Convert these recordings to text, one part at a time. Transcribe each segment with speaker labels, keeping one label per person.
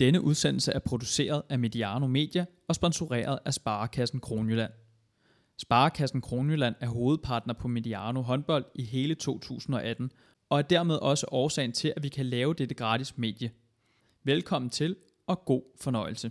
Speaker 1: Denne udsendelse er produceret af Mediano Media og sponsoreret af Sparekassen Kronjylland. Sparekassen Kronjylland er hovedpartner på Mediano håndbold i hele 2018 og er dermed også årsagen til, at vi kan lave dette gratis medie. Velkommen til og god fornøjelse.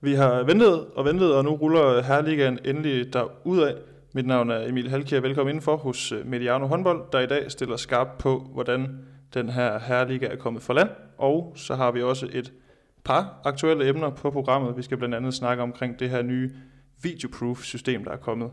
Speaker 2: Vi har ventet og ventet, og nu ruller Herligaen endelig af. Mit navn er Emil Halkier. Velkommen indenfor hos øh, Mediano håndbold, der i dag stiller skarp på, hvordan den her Herliga er kommet for land. Og så har vi også et par aktuelle emner på programmet. Vi skal blandt andet snakke omkring det her nye videoproof system, der er kommet.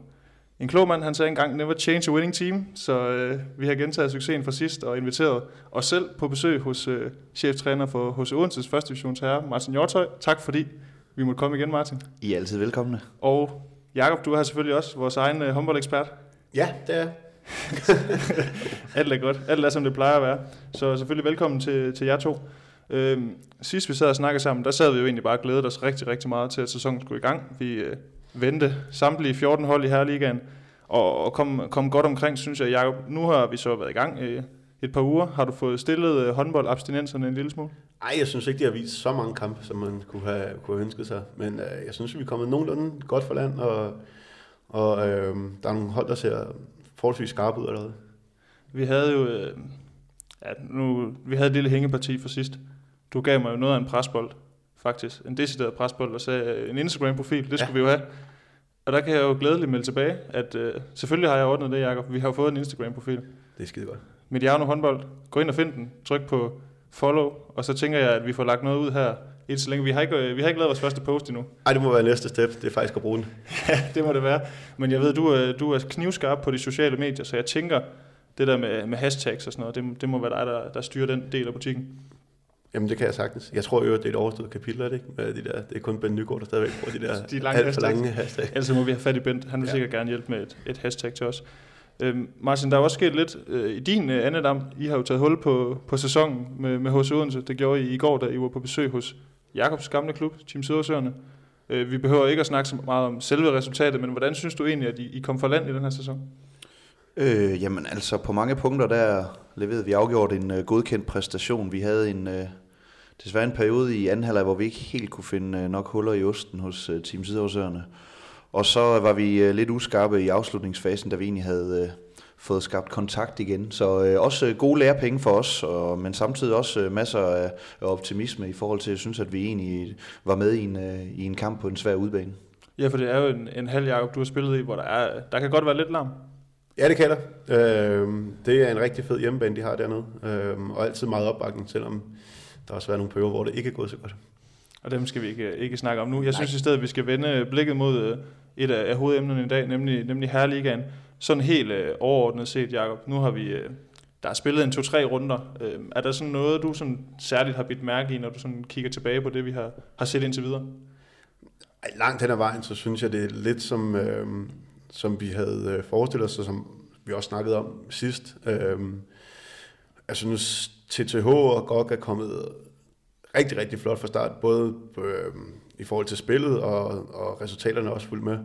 Speaker 2: En klog mand, han sagde engang, never change a winning team, så øh, vi har gentaget succesen fra sidst og inviteret os selv på besøg hos øh, cheftræner for H.C. Odenses første divisions herre, Martin Hjortøj. Tak fordi vi måtte komme igen, Martin.
Speaker 3: I er altid velkomne.
Speaker 2: Og Jakob, du er selvfølgelig også vores egen uh, håndboldekspert.
Speaker 4: Ja, det er
Speaker 2: Alt er godt. Alt er, som det plejer at være. Så selvfølgelig velkommen til, til jer to. Øhm, sidst vi sad og snakkede sammen, der sad vi jo egentlig bare og glædede os rigtig, rigtig meget til, at sæsonen skulle i gang. Vi øh, vendte samtlige 14 hold i Herligaen, og, og kom, kom godt omkring, synes jeg. Jakob, nu har vi så været i gang øh, et par uger. Har du fået stillet øh, håndboldabstinenserne en lille smule?
Speaker 4: Nej, jeg synes ikke, de har vist så mange kampe, som man kunne have, kunne have ønsket sig. Men øh, jeg synes, vi er kommet nogenlunde godt for land, og, og øh, der er nogle hold, der ser forholdsvis skarpe ud allerede.
Speaker 2: Vi havde jo øh, ja, nu, vi havde et lille hængeparti for sidst. Du gav mig jo noget af en presbold, faktisk. En decideret presbold, og sagde en Instagram-profil, det skulle ja. vi jo have. Og der kan jeg jo glædeligt melde tilbage, at øh, selvfølgelig har jeg ordnet det, Jacob. Vi har jo fået en Instagram-profil.
Speaker 4: Det er skide godt.
Speaker 2: Mediano håndbold. Gå ind og find den. Tryk på follow, og så tænker jeg, at vi får lagt noget ud her indtil længe. Vi har ikke, vi har ikke lavet vores første post endnu.
Speaker 4: Nej, det må være næste step. Det er faktisk at bruge den.
Speaker 2: ja, det må det være. Men jeg ved, du er, du er knivskarp på de sociale medier, så jeg tænker, det der med, med hashtags og sådan noget, det, det må være dig, der, der styrer den del af butikken.
Speaker 4: Jamen, det kan jeg sagtens. Jeg tror jo, at det er et overstået kapitel, er det ikke? Med de der, det er kun Ben Nygaard, der stadigvæk bruger de der
Speaker 2: de lange alt
Speaker 4: hashtags. lange hashtags.
Speaker 2: Ellers må vi have fat i Bent. Han vil ja. sikkert gerne hjælpe med et, et hashtag til os. Øhm, Martin, der er også sket lidt øh, i din øh, andedam. I har jo taget hul på, på sæsonen med, med H.C. Odense. Det gjorde I i går, da I var på besøg hos Jakobs gamle klub, Team Sødersøerne. Øh, vi behøver ikke at snakke så meget om selve resultatet, men hvordan synes du egentlig, at I, I kom for land i den her sæson?
Speaker 3: Øh, jamen altså, på mange punkter der leverede vi afgjort en øh, godkendt præstation. Vi havde en, Øh desværre en periode i anden halvleg, hvor vi ikke helt kunne finde øh, nok huller i osten hos øh, Team Sødersøerne. Og så var vi øh, lidt uskarpe i afslutningsfasen, da vi egentlig havde øh, fået skabt kontakt igen. Så øh, også gode lærepenge for os, og, men samtidig også øh, masser af, optimisme i forhold til, at jeg synes, at vi egentlig var med i en, øh, i en kamp på en svær udbane.
Speaker 2: Ja, for det er jo en, en halv Jacob, du har spillet i, hvor der, er, der kan godt være lidt larm.
Speaker 4: Ja, det kan der. Øh, det er en rigtig fed hjemmebane, de har dernede. Øh, og altid meget opbakning, selvom der også været nogle perioder, hvor det ikke er gået så godt.
Speaker 2: Og dem skal vi ikke, ikke snakke om nu. Jeg synes Nej. i stedet, at vi skal vende blikket mod et af, af hovedemnerne i dag, nemlig, nemlig Herreligaen. Sådan helt øh, overordnet set, Jakob. Nu har vi, øh, der er spillet en to-tre runder. Øh, er der sådan noget, du sådan særligt har bidt mærke i, når du sådan kigger tilbage på det, vi har, har set indtil videre?
Speaker 4: Langt hen ad vejen, så synes jeg, det er lidt som, øh, som vi havde øh, forestillet os, og som vi også snakkede om sidst. Øh, altså nu TTH og GOG er kommet rigtig, rigtig flot fra start, både øh, i forhold til spillet, og, og resultaterne er også fuldt med.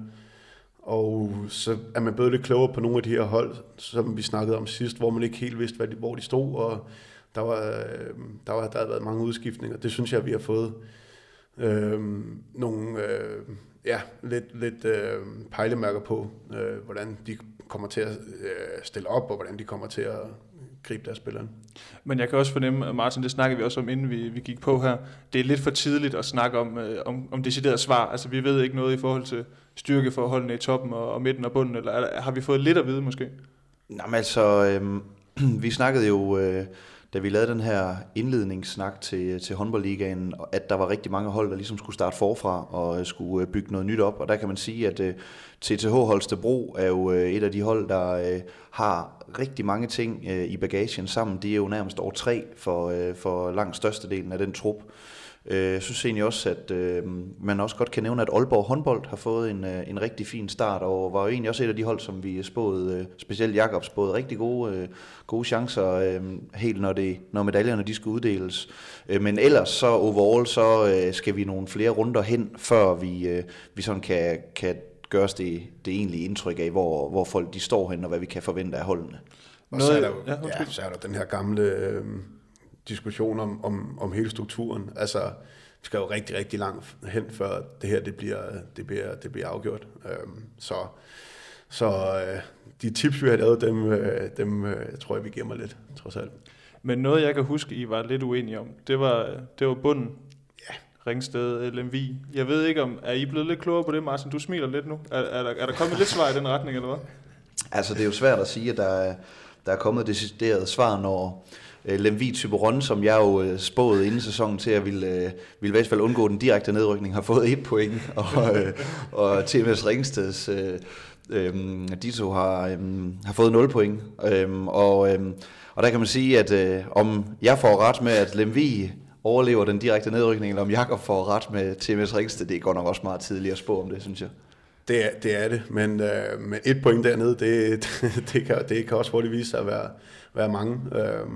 Speaker 4: Og så er man blevet lidt klogere på nogle af de her hold, som vi snakkede om sidst, hvor man ikke helt vidste, hvad de, hvor de stod, og der, var, øh, der, var, der havde været mange udskiftninger. Det synes jeg, vi har fået øh, nogle øh, ja, lidt, lidt øh, pejlemærker på, øh, hvordan de kommer til at øh, stille op, og hvordan de kommer til at gribe deres spillere.
Speaker 2: Men jeg kan også fornemme, Martin, det snakker vi også om, inden vi, vi gik på her, det er lidt for tidligt at snakke om, øh, om, om decideret svar. Altså vi ved ikke noget i forhold til styrkeforholdene i toppen og, og midten og bunden, eller er, har vi fået lidt at vide måske?
Speaker 3: Jamen altså, øh, vi snakkede jo... Øh, da vi lavede den her indledningssnak til, til håndboldligaen, at der var rigtig mange hold, der ligesom skulle starte forfra og øh, skulle øh, bygge noget nyt op. Og der kan man sige, at øh, TTH Holstebro er jo et af de hold, der har rigtig mange ting i bagagen sammen. De er jo nærmest over tre for, for langt størstedelen af den trup. Øh, jeg synes egentlig også, at øh, man også godt kan nævne, at Aalborg håndbold har fået en, øh, en rigtig fin start, og var jo egentlig også et af de hold, som vi spåede, øh, specielt Jakobs spåede rigtig gode, gode chancer, øh, helt når, det, når medaljerne de skal uddeles. Men ellers så overall, så skal vi nogle flere runder hen, før vi, øh, vi sådan kan, kan gøres det, det egentlige indtryk af, hvor, hvor folk de står hen, og hvad vi kan forvente af holdene.
Speaker 4: Og så er der jo ja, ja, så er der den her gamle øh, diskussion om, om, om hele strukturen. Altså, vi skal jo rigtig, rigtig langt hen, før det her det bliver, det bliver, det bliver afgjort. Øhm, så så øh, de tips, vi har lavet, dem, øh, dem øh, tror jeg, vi gemmer lidt, trods alt.
Speaker 2: Men noget, jeg kan huske, I var lidt uenige om, det var, det var bunden. Ja. Ringsted, Lemvi. Jeg ved ikke, om er I blevet lidt klogere på det, Martin? Du smiler lidt nu. Er, er, der, er der kommet lidt svar i den retning, eller hvad?
Speaker 3: Altså, det er jo svært at sige, at der er, der er kommet decideret svar, når øh, Lemvi Typeron, som jeg jo øh, spåede inden sæsonen til at ville, øh, ville i hvert fald undgå den direkte nedrykning, har fået et point, og, øh, og TMS Ringsteds øh, øh, de to har, øhm, har fået 0 point. Øhm, og, øhm, og der kan man sige, at øh, om jeg får ret med, at Lemvi overlever den direkte nedrykning, eller om Jakob får ret med TMS Ringsted, det går nok også meget tidligt at spå om det, synes jeg.
Speaker 4: Det er det, er det. men, øh, men et point dernede, det, det, kan, det kan også hurtigt vise sig at være, være mange. Øh,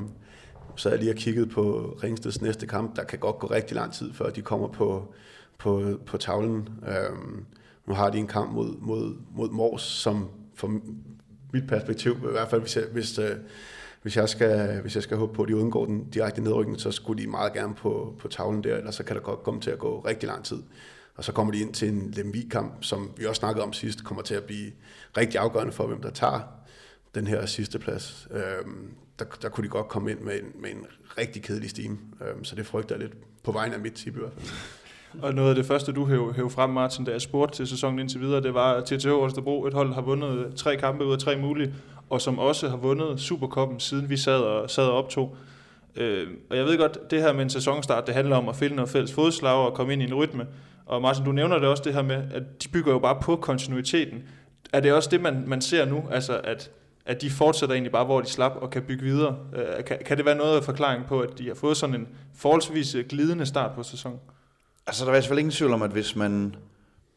Speaker 4: så jeg lige og kigget på Ringsteds næste kamp. Der kan godt gå rigtig lang tid, før de kommer på, på, på tavlen. Øhm, nu har de en kamp mod, mod, mod Mors, som fra mit perspektiv, i hvert fald hvis jeg, hvis, øh, hvis jeg skal, hvis jeg skal håbe på, at de undgår den direkte nedrykning, så skulle de meget gerne på, på tavlen der, ellers så kan der godt komme til at gå rigtig lang tid. Og så kommer de ind til en Lemvig-kamp, som vi også snakkede om sidst, kommer til at blive rigtig afgørende for, hvem der tager den her sidste plads. øh, der, der kunne de godt komme ind med en, med en rigtig kedelig stime. Øh, så det frygter jeg lidt på vejen af mit tip i hvert fald.
Speaker 2: Og noget af det første, du hæv, hæv frem, Martin, da jeg spurgte til sæsonen indtil videre, det var, at TTH Holstebro, et hold, har vundet tre kampe ud af tre mulige, og som også har vundet Superkoppen, siden vi sad og, sad og optog. Øh, og jeg ved godt, det her med en sæsonstart, det handler om at finde noget fælles fodslag og komme ind i en rytme. Og Martin, du nævner det også det her med, at de bygger jo bare på kontinuiteten. Er det også det, man, man ser nu, altså at, at de fortsætter egentlig bare, hvor de slap og kan bygge videre? Øh, kan, kan det være noget af forklaring på, at de har fået sådan en forholdsvis øh, glidende start på sæsonen?
Speaker 3: Altså, der er i hvert fald ingen tvivl om, at hvis man,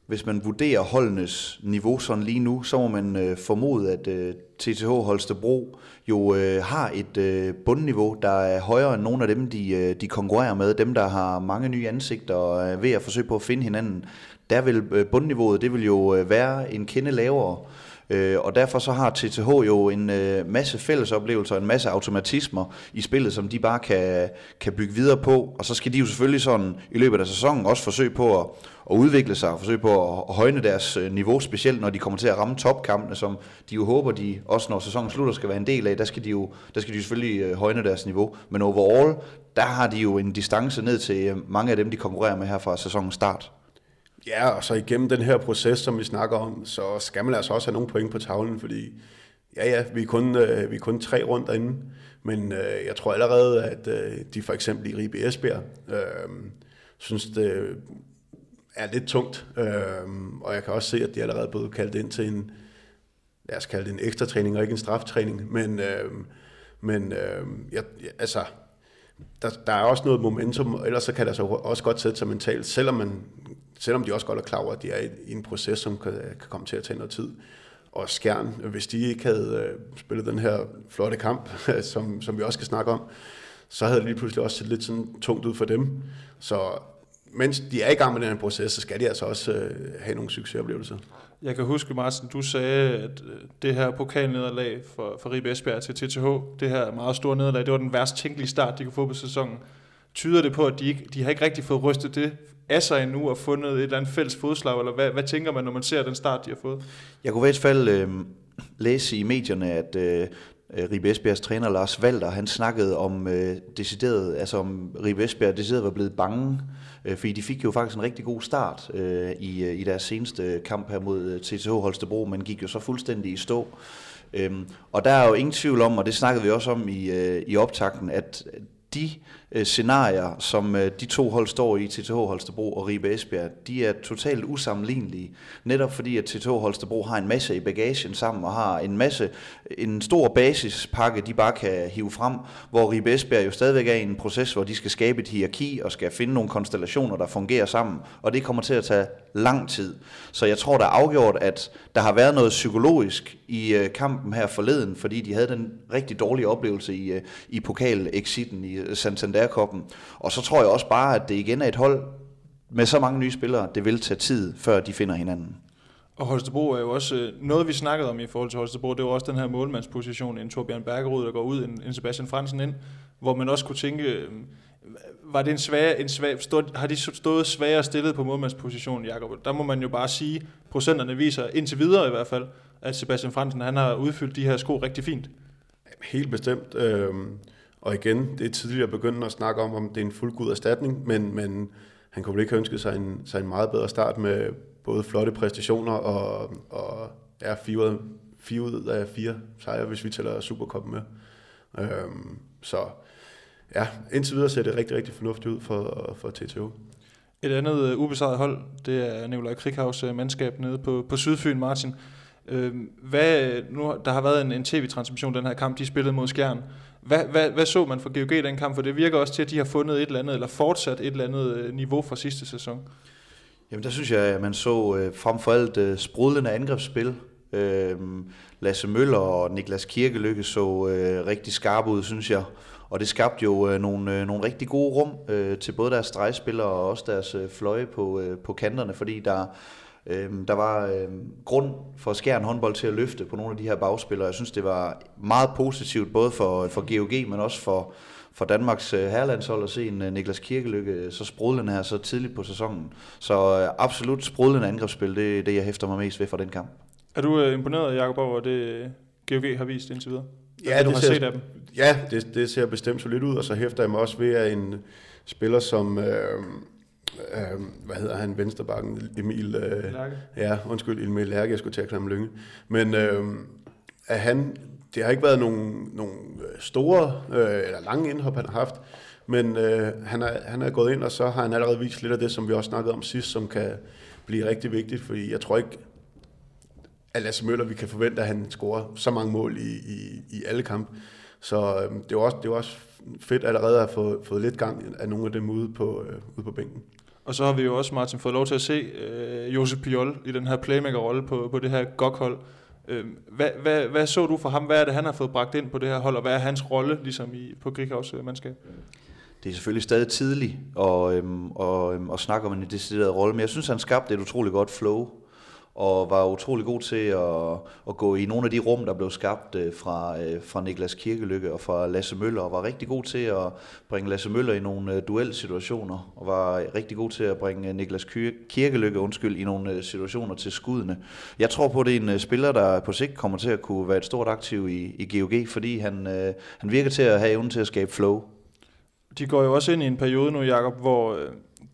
Speaker 3: hvis man vurderer holdenes niveau sådan lige nu, så må man øh, formode, at øh, TTH Holstebro jo øh, har et øh, bundniveau, der er højere end nogle af dem, de, øh, de konkurrerer med. Dem, der har mange nye ansigter og er ved at forsøge på at finde hinanden. Der vil øh, bundniveauet, det vil jo øh, være en kende lavere. Øh, og derfor så har TTH jo en øh, masse fælles oplevelser, en masse automatismer i spillet, som de bare kan, kan bygge videre på. Og så skal de jo selvfølgelig sådan i løbet af sæsonen også forsøge på at, at udvikle sig og forsøge på at højne deres øh, niveau, specielt når de kommer til at ramme topkampene, som de jo håber, de også når sæsonen slutter skal være en del af. Der skal de jo der skal de selvfølgelig øh, højne deres niveau. Men overall, der har de jo en distance ned til øh, mange af dem, de konkurrerer med her fra sæsonens start.
Speaker 4: Ja, og så igennem den her proces, som vi snakker om, så skal man altså også have nogle point på tavlen, fordi ja, ja, vi er kun, øh, vi er kun tre rundt derinde, men øh, jeg tror allerede, at øh, de for eksempel i Ribe Esbjerg øh, synes, det er lidt tungt, øh, og jeg kan også se, at de er allerede blevet kaldt ind til en, lad os kalde det en ekstra træning og ikke en straftræning, men, øh, men øh, jeg, altså, der, der er også noget momentum, ellers så kan der så også godt sætte sig mentalt, selvom man selvom de også godt er klar over, at de er i, en proces, som kan, kan komme til at tage noget tid. Og Skjern, hvis de ikke havde øh, spillet den her flotte kamp, som, som vi også skal snakke om, så havde det lige pludselig også set lidt sådan tungt ud for dem. Så mens de er i gang med den her proces, så skal de altså også øh, have nogle succesoplevelser.
Speaker 2: Jeg kan huske, Martin, du sagde, at øh, det her pokalnederlag for, for Ribe Esbjerg til TTH, det her meget store nederlag, det var den værst tænkelige start, de kunne få på sæsonen. Tyder det på, at de, ikke, de har ikke rigtig fået rystet det af sig endnu og fundet et eller andet fælles fodslag, eller hvad, hvad tænker man, når man ser den start, de har fået?
Speaker 3: Jeg kunne i hvert fald øh, læse i medierne, at øh, øh Ribe Esbjergs træner Lars Valder, han snakkede om øh, decideret, altså om Ribe Esbjerg decideret var blevet bange, øh, fordi de fik jo faktisk en rigtig god start øh, i, øh, i deres seneste kamp her mod øh, TTH Holstebro, men gik jo så fuldstændig i stå. Øhm, og der er jo ingen tvivl om, og det snakkede vi også om i, øh, i optakten, at de øh, scenarier, som øh, de to hold står i, TTH Holstebro og Ribe Esbjerg, de er totalt usammenlignelige. Netop fordi, at TTH Holstebro har en masse i bagagen sammen og har en masse, en stor basispakke, de bare kan hive frem, hvor Ribe Esbjerg jo stadigvæk er i en proces, hvor de skal skabe et hierarki og skal finde nogle konstellationer, der fungerer sammen, og det kommer til at tage lang tid. Så jeg tror, der er afgjort, at der har været noget psykologisk i øh, kampen her forleden, fordi de havde den rigtig dårlige oplevelse i, øh, i pokal-exiten i øh, Santander Santander-koppen. Og så tror jeg også bare, at det igen er et hold med så mange nye spillere, det vil tage tid, før de finder hinanden.
Speaker 2: Og Holstebro er jo også øh, noget, vi snakkede om i forhold til Holstebro. Det var også den her målmandsposition, en Torbjørn Bergerud, der går ud, en, Sebastian Fransen ind, hvor man også kunne tænke, øh, var det en svag, en svag stod, har de stået svagere stillet på målmandspositionen, Jakob? Der må man jo bare sige, procenterne viser indtil videre i hvert fald, at Sebastian Fransen han har udfyldt de her sko rigtig fint.
Speaker 4: Helt bestemt. Øhm, og igen, det er tidligere begyndt at snakke om, om det er en fuldgod erstatning, men, men han kunne vel ikke have ønsket sig en, sig en meget bedre start med både flotte præstationer og, og ja, fire, fire ud af fire sejre, hvis vi tæller Supercup med. Øhm, så ja, indtil videre ser det rigtig, rigtig fornuftigt ud for, for TTO.
Speaker 2: Et andet øh, ubesejret hold, det er Nikolaj Krighavs øh, mandskab nede på, på Sydfyn, Martin. Øh, hvad, nu, der har været en, en tv-transmission den her kamp, de spillede mod Skjern. Hvad, hvad, hvad så man for GOG i den kamp? For det virker også til, at de har fundet et eller andet, eller fortsat et eller andet øh, niveau fra sidste sæson.
Speaker 3: Jamen der synes jeg, at man så øh, frem for alt øh, sprudlende angrebsspil. Øh, Lasse Møller og Niklas Kirkelykke så øh, rigtig skarpe ud, synes jeg. Og det skabte jo øh, nogle, øh, nogle rigtig gode rum øh, til både deres stregspillere og også deres øh, fløje på, øh, på kanterne, fordi der, øh, der var øh, grund for skæren håndbold til at løfte på nogle af de her bagspillere. Jeg synes, det var meget positivt, både for, for GOG, men også for, for Danmarks øh, herrelandshold at se en øh, Niklas Kirkelykke øh, så sprudlende her så tidligt på sæsonen. Så øh, absolut sprudlende angrebsspil, det er det, jeg hæfter mig mest ved fra den kamp.
Speaker 2: Er du øh, imponeret, Jacob, over det GOG har vist indtil videre?
Speaker 4: Ja, det, du har ser, set af dem? Ja, det, det ser bestemt så lidt ud, og så hæfter jeg mig også ved, at en spiller som... Øh, øh, hvad hedder han, venstrebakken, Emil... Øh,
Speaker 2: Lærke.
Speaker 4: Ja, undskyld, Emil Lærke, jeg skulle til at klemme Lynge. Men øh, at han, det har ikke været nogle, nogle store øh, eller lange indhop, han har haft, men øh, han, er, han er gået ind, og så har han allerede vist lidt af det, som vi også snakkede om sidst, som kan blive rigtig vigtigt, fordi jeg tror ikke, at Lasse Møller, vi kan forvente, at han scorer så mange mål i, i, i alle kampe. Så øh, det, var også, det var også fedt allerede at have fået, fået lidt gang af nogle af dem ude på, øh, ude på bænken.
Speaker 2: Og så har vi jo også, Martin, fået lov til at se øh, Josep Piol i den her playmaker-rolle på, på det her GOG-hold. Øh, hvad, hvad, hvad så du for ham? Hvad er det, han har fået bragt ind på det her hold, og hvad er hans rolle ligesom i, på Grieghavs øh, mandskab?
Speaker 3: Det er selvfølgelig stadig tidligt at, øhm, og, øhm, at snakke om en decideret rolle, men jeg synes, han skabte et utroligt godt flow og var utrolig god til at, at gå i nogle af de rum, der blev skabt øh, fra, øh, fra Niklas Kirkelykke og fra Lasse Møller, og var rigtig god til at bringe Lasse Møller i nogle øh, duelsituationer, og var rigtig god til at bringe Niklas Kirkelykke undskyld, i nogle situationer til skuddene. Jeg tror på, at det er en spiller, der på sigt kommer til at kunne være et stort aktiv i, i GOG, fordi han, han virker til at have evnen til at skabe flow.
Speaker 2: De går jo også ind i en periode nu, Jakob, hvor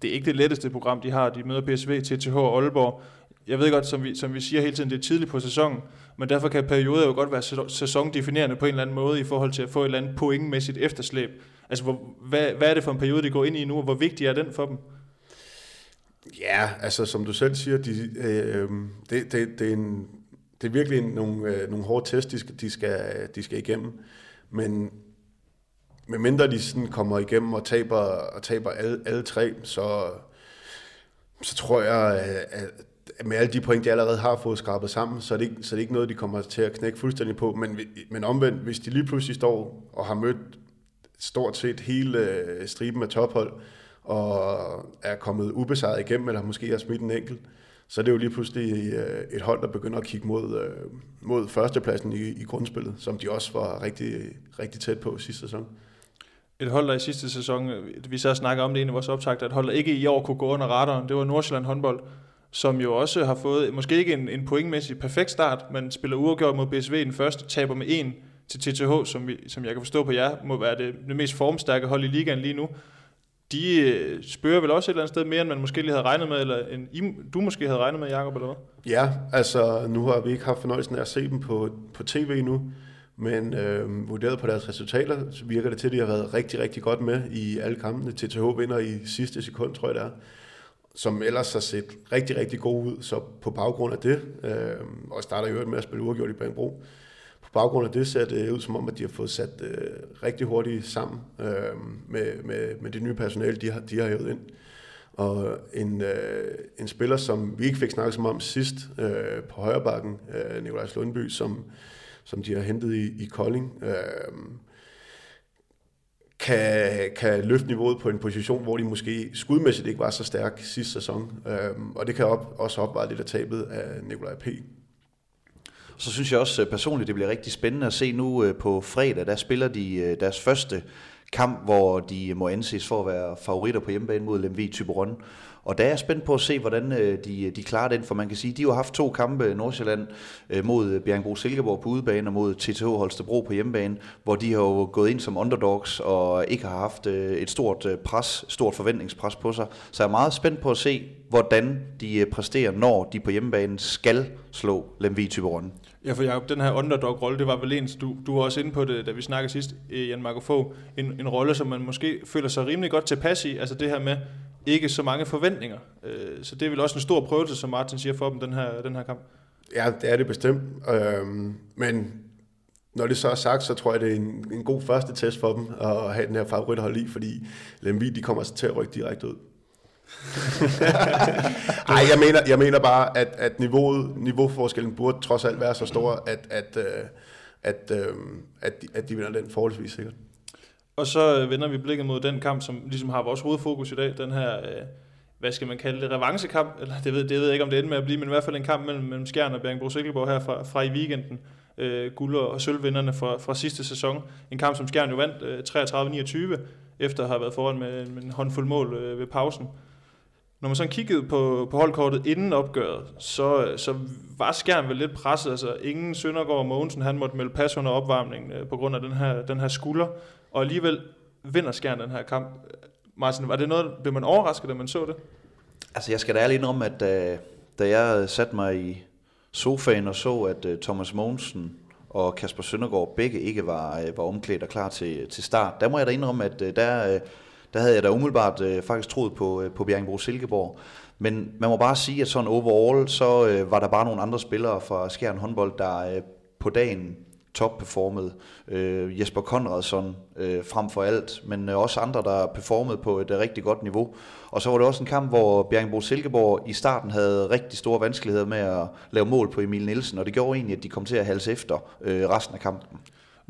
Speaker 2: det er ikke det letteste program, de har. De møder PSV, TTH og Aalborg, jeg ved godt, som vi, som vi siger hele tiden, det er tidligt på sæsonen, men derfor kan perioder jo godt være sæsondefinerende på en eller anden måde i forhold til at få et eller andet pointmæssigt efterslæb. Altså, hvor, hvad, hvad er det for en periode, de går ind i nu, og hvor vigtig er den for dem?
Speaker 4: Ja, altså som du selv siger, de, øh, det, det, det, er en, det er virkelig nogle, øh, nogle hårde test, de skal, de, skal, de skal igennem. Men medmindre de sådan kommer igennem og taber, og taber alle, alle tre, så, så tror jeg, at med alle de point, de allerede har fået skrabet sammen, så er det ikke, så er det ikke noget, de kommer til at knække fuldstændig på. Men, men omvendt, hvis de lige pludselig står og har mødt stort set hele øh, striben af tophold, og er kommet ubesejret igennem, eller måske har smidt en enkelt, så er det jo lige pludselig øh, et hold, der begynder at kigge mod, øh, mod førstepladsen i, i grundspillet, som de også var rigtig, rigtig tæt på sidste sæson.
Speaker 2: Et hold, der i sidste sæson, vi så snakker om det i vores optagter, at et hold, der ikke i år kunne gå under radaren, det var Nordsjælland håndbold, som jo også har fået, måske ikke en, en pointmæssig perfekt start, men spiller uafgjort mod BSV den første, taber med en til TTH, som, vi, som jeg kan forstå på jer, må være det, det mest formstærke hold i ligaen lige nu. De øh, spørger vel også et eller andet sted mere, end man måske lige havde regnet med, eller end I, du måske havde regnet med, Jacob, eller hvad?
Speaker 4: Ja, altså nu har vi ikke haft fornøjelsen af at se dem på, på tv nu, men øh, vurderet på deres resultater, så virker det til, at de har været rigtig, rigtig godt med i alle kampene. TTH vinder i sidste sekund, tror jeg det er, som ellers har set rigtig, rigtig god ud. Så på baggrund af det, øh, og starter jo med at spille uafgjort i Banbro, på baggrund af det ser det ud som om, at de har fået sat øh, rigtig hurtigt sammen øh, med, med, med det nye personale, de har, de har hævet ind. Og en, øh, en spiller, som vi ikke fik snakket så meget om sidst øh, på højrebakken, øh, Nikolaj Lundby, som, som de har hentet i, i Kolding, øh, kan, kan løfte niveauet på en position, hvor de måske skudmæssigt ikke var så stærk sidste sæson. Øh, og det kan op, også opveje lidt af tabet af Nikolaj P.
Speaker 3: Så synes jeg også øh, personligt, det bliver rigtig spændende at se nu øh, på fredag, der spiller de øh, deres første kamp, hvor de må anses for at være favoritter på hjemmebane mod Lemvi Tyberon. Og der er jeg spændt på at se, hvordan øh, de, de klarer den, for man kan sige, de har haft to kampe i Nordsjælland øh, mod Bjergbro Silkeborg på udebane og mod TTH Holstebro på hjemmebane, hvor de har jo gået ind som underdogs og ikke har haft et stort pres, stort forventningspres på sig. Så jeg er meget spændt på at se, hvordan de præsterer, når de på hjemmebane skal slå Lemvi Tyberon.
Speaker 2: Ja, for Jacob, den her underdog-rolle, det var vel en, du, du var også inde på det, da vi snakkede sidst, eh, Jan Marco Fogh, en, en rolle, som man måske føler sig rimelig godt tilpas i, altså det her med ikke så mange forventninger. Øh, så det er vel også en stor prøvelse, som Martin siger for dem, den her, den her kamp.
Speaker 4: Ja, det er det bestemt. Øhm, men når det så er sagt, så tror jeg, det er en, en god første test for dem at have den her favorithold i, fordi Lemvi, de kommer altså til at rykke direkte ud. Nej, jeg mener, jeg mener bare, at, at niveauet, niveauforskellen burde trods alt være så stor, at, at, øh, at, at, at, de, at de vinder den forholdsvis sikkert.
Speaker 2: Og så øh, vender vi blikket mod den kamp, som ligesom har vores hovedfokus i dag, den her, hvad skal man kalde det, revanchekamp, eller det ved, det ved jeg ikke, om det ender med at blive, men i hvert fald en kamp mellem, mellem Skjern og Bjergbro Silkeborg her fra, fra i weekenden. Øh, guld- og sølvvinderne fra, fra sidste sæson. En kamp, som Skjern jo vandt øh, 33-29, efter at have været foran med, med en håndfuld mål øh, ved pausen. Når man sådan kiggede på, på holdkortet inden opgøret, så, så var Skjern vel lidt presset. Altså ingen Søndergaard og Mogensen, han måtte melde pas under opvarmningen øh, på grund af den her, den her skulder. Og alligevel vinder Skjern den her kamp. Martin, var det noget, blev man overrasket, da man så det?
Speaker 3: Altså jeg skal da ærligt indrømme, at da, da jeg satte mig i sofaen og så, at uh, Thomas Mogensen og Kasper Søndergaard begge ikke var, uh, var omklædt og klar til, til start, der må jeg da indrømme, at uh, der, uh, der havde jeg da umiddelbart øh, faktisk troet på, øh, på Bjergbro Silkeborg. Men man må bare sige, at sådan overall, så øh, var der bare nogle andre spillere fra Skjern håndbold, der øh, på dagen topperformede. Øh, Jesper Konradsson øh, frem for alt, men øh, også andre, der performede på et øh, rigtig godt niveau. Og så var det også en kamp, hvor Bjerringbro Silkeborg i starten havde rigtig store vanskeligheder med at lave mål på Emil Nielsen, og det gjorde egentlig, at de kom til at halse efter øh, resten af kampen.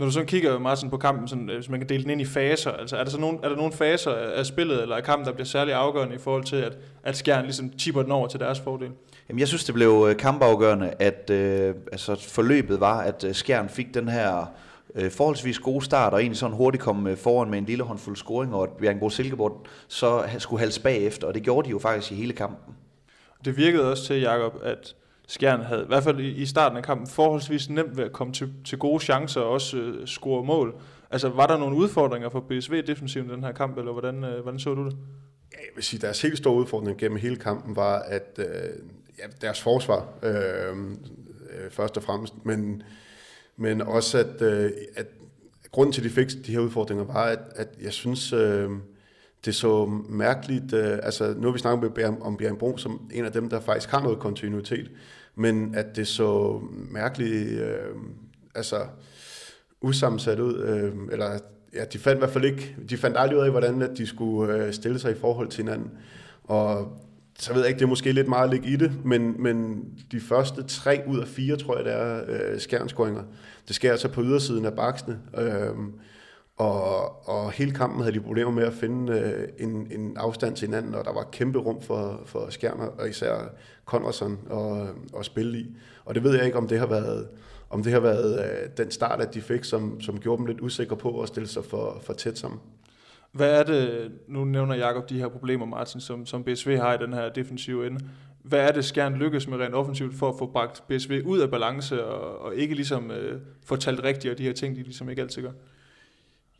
Speaker 2: Når du så kigger, Martin, på kampen, sådan, hvis man kan dele den ind i faser, altså er der, så nogen, er der nogle faser af spillet eller af kampen, der bliver særlig afgørende i forhold til, at, at Skjern ligesom tipper den over til deres fordel?
Speaker 3: Jamen, jeg synes, det blev øh, kampafgørende, at øh, altså, forløbet var, at øh, Skjern fik den her øh, forholdsvis gode start, og egentlig sådan hurtigt kom øh, foran med en lille håndfuld scoring, og at Bjergbro Silkeborg så skulle halse bagefter, og det gjorde de jo faktisk i hele kampen.
Speaker 2: Det virkede også til, Jakob, at Skjern havde, i hvert fald i starten af kampen, forholdsvis nemt ved at komme til, til gode chancer og også øh, score mål. Altså, var der nogle udfordringer for PSV defensivt i den her kamp, eller hvordan, øh, hvordan så du det?
Speaker 4: Ja, jeg vil sige, deres helt store udfordring gennem hele kampen var, at øh, ja, deres forsvar, øh, øh, først og fremmest, men, men også, at, øh, at grunden til, at de fik de her udfordringer, var, at, at jeg synes, øh, det så mærkeligt, øh, altså nu har vi snakket om Bjørn Bro som en af dem, der faktisk har noget kontinuitet, men at det så mærkeligt, øh, altså usammensat ud, øh, eller ja, de fandt i hvert fald ikke, de fandt aldrig ud af, hvordan at de skulle øh, stille sig i forhold til hinanden, og så ved jeg ikke, det er måske lidt meget at ligge i det, men, men de første tre ud af fire, tror jeg, det er øh, skærnskoringer. Det sker altså på ydersiden af baksene, øh, og, og hele kampen havde de problemer med at finde øh, en, en afstand til hinanden, og der var kæmpe rum for, for skærmer, og især Conradson og, og øh, spille i. Og det ved jeg ikke, om det har været, om det har været øh, den start, at de fik, som, som gjorde dem lidt usikre på at stille sig for, for tæt sammen.
Speaker 2: Hvad er det, nu nævner Jakob de her problemer, Martin, som, som BSV har i den her defensive ende. Hvad er det, Skjern lykkes med rent offensivt for at få bragt BSV ud af balance og, og ikke ligesom øh, få talt rigtigt og de her ting, de ligesom ikke altid gør?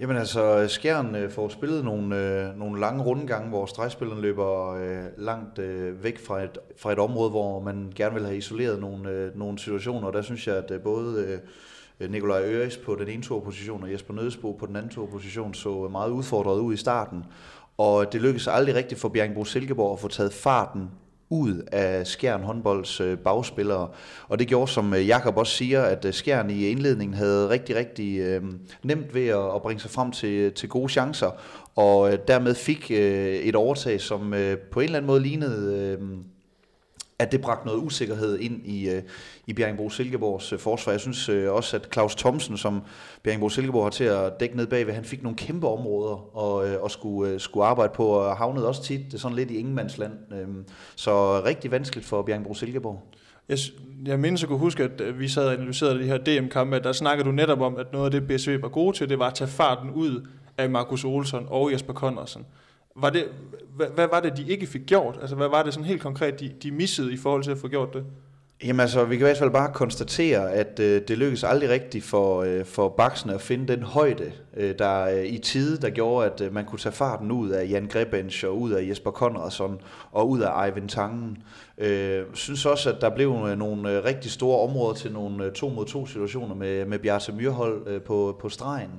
Speaker 3: Jamen altså, Skjern øh, får spillet nogle, øh, nogle lange rundgange, hvor stregspilleren løber øh, langt øh, væk fra et, fra et område, hvor man gerne vil have isoleret nogle, øh, nogle situationer. Og der synes jeg, at øh, både Øh, Nikolaj Øres på den ene position, og Jesper Nødesbo på den anden position så meget udfordret ud i starten. Og det lykkedes aldrig rigtigt for Bjergbro Silkeborg at få taget farten ud af Skjern håndbolds øh, bagspillere. Og det gjorde, som øh, Jakob også siger, at øh, Skjern i indledningen havde rigtig, rigtig øh, nemt ved at, at bringe sig frem til, til gode chancer, og dermed fik øh, et overtag, som øh, på en eller anden måde lignede... Øh, at det bragte noget usikkerhed ind i, øh, i Bjergbro Silkeborgs øh, forsvar. Jeg synes øh, også, at Claus Thomsen, som Bjergbro Silkeborg har til at dække ned bagved, han fik nogle kæmpe områder og, øh, og skulle, øh, skulle arbejde på, og havnede også tit det er sådan lidt i ingenmandsland. Øh, så rigtig vanskeligt for Bjergbro Silkeborg.
Speaker 2: Jeg, jeg mindes at kunne huske, at øh, vi sad og analyserede de her DM-kampe, der snakkede du netop om, at noget af det BSV var gode til, det var at tage farten ud af Markus Olsson og Jesper Connorsen. Var det, hvad, hvad var det, de ikke fik gjort? Altså, hvad var det sådan helt konkret, de, de missede i forhold til at få gjort det?
Speaker 3: Jamen altså, vi kan i hvert fald bare konstatere, at øh, det lykkedes aldrig rigtigt for, øh, for Baksene at finde den højde, øh, der øh, i tide, der gjorde, at øh, man kunne tage farten ud af Jan Grebensch og ud af Jesper Konradsson og ud af Ivan Tangen. Øh, synes også, at der blev øh, nogle øh, rigtig store områder til nogle øh, to mod to situationer med, med Bjarte Myrhold øh, på, på stregen.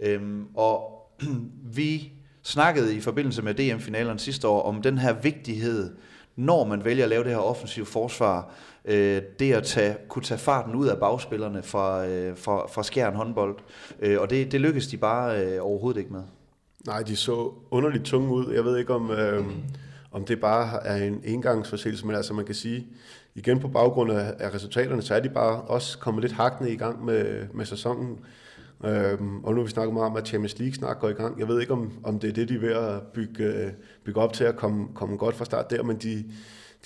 Speaker 3: Øh, og vi snakkede i forbindelse med DM-finalerne sidste år om den her vigtighed, når man vælger at lave det her offensive forsvar, øh, det at tage, kunne tage farten ud af bagspillerne fra, øh, fra, fra skæren håndbold. Øh, og det, det lykkedes de bare øh, overhovedet ikke med.
Speaker 4: Nej, de så underligt tunge ud. Jeg ved ikke, om, øh, om det bare er en engangsforseelse, men altså man kan sige, igen på baggrund af, af resultaterne, så er de bare også kommet lidt hakne i gang med, med sæsonen. Øhm, og nu har vi snakket meget om, at Champions League snart går i gang. Jeg ved ikke, om, om det er det, de er ved at bygge, øh, bygge op til at komme, komme godt fra start der, men de,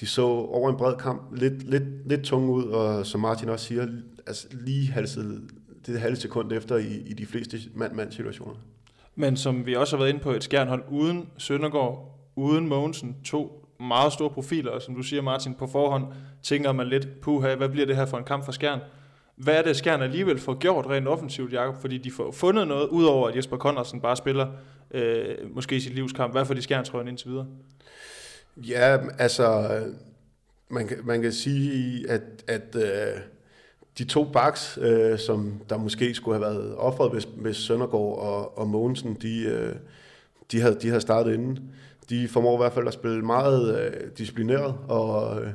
Speaker 4: de så over en bred kamp lidt, lidt, lidt tunge ud, og som Martin også siger, altså lige halset, det halve sekund efter i, i de fleste mand-mand situationer.
Speaker 2: Men som vi også har været inde på, et skjernhold uden Søndergaard, uden Mogensen, to meget store profiler, og som du siger Martin, på forhånd tænker man lidt, puha, hvad bliver det her for en kamp for Skjern? Hvad er det, Skjern alligevel får gjort rent offensivt, Jakob? Fordi de får fundet noget, udover at Jesper Conradsen bare spiller øh, måske i sit livskamp. Hvad får de Skjern indtil videre?
Speaker 4: Ja, altså, man kan, man kan sige, at, at øh, de to backs, øh, som der måske skulle have været offret, hvis, hvis Søndergaard og, og Mogensen, de, øh, de, havde, de havde startet inden. De formår i hvert fald at spille meget øh, disciplineret, og øh,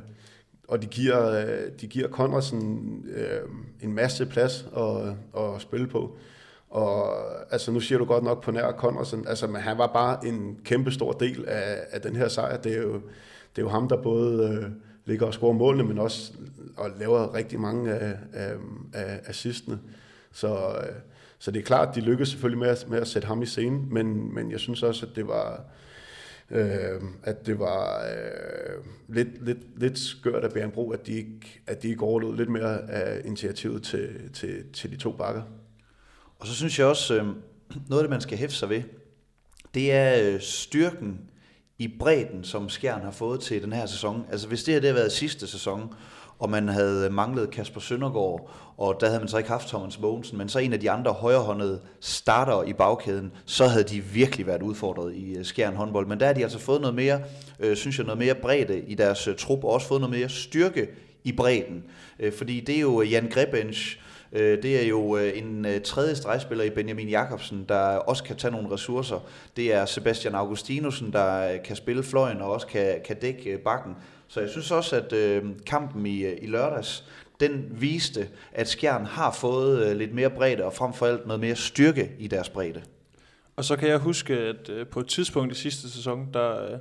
Speaker 4: og de giver, de giver Conradsen øh, en masse plads at, at spille på. Og altså, nu siger du godt nok på nær Conradsen, altså, men han var bare en kæmpe stor del af, af den her sejr. Det er jo, det er jo ham, der både øh, ligger og scorer målene, men også og laver rigtig mange af, af, af assistene. Så, øh, så det er klart, at de lykkedes selvfølgelig med at, med at sætte ham i scenen, men, men jeg synes også, at det var, øh, at det var øh, lidt, lidt, lidt skørt af Bjørnbro, at de ikke, at de ikke overlod lidt mere af initiativet til, til, til de to bakker.
Speaker 3: Og så synes jeg også, øh, noget af det, man skal hæfte sig ved, det er øh, styrken i bredden, som Skjern har fået til den her sæson. Altså hvis det her det havde været sidste sæson, og man havde manglet Kasper Søndergaard, og der havde man så ikke haft Thomas Mogensen, men så en af de andre højrehåndede starter i bagkæden, så havde de virkelig været udfordret i øh, Skjern håndbold. Men der har de altså fået noget mere, øh, synes jeg, noget mere bredde i deres øh, trup, og også fået noget mere styrke i bredden. Øh, fordi det er jo øh, Jan Grebensch, øh, det er jo en tredje stregspiller i Benjamin Jakobsen, der også kan tage nogle ressourcer. Det er Sebastian Augustinusen, der kan spille fløjen og også kan, kan dække bakken. Så jeg synes også, at øh, kampen i, i lørdags, den viste, at Skjern har fået øh, lidt mere bredde, og frem for alt noget mere styrke i deres bredde.
Speaker 2: Og så kan jeg huske, at øh, på et tidspunkt i sidste sæson, der øh,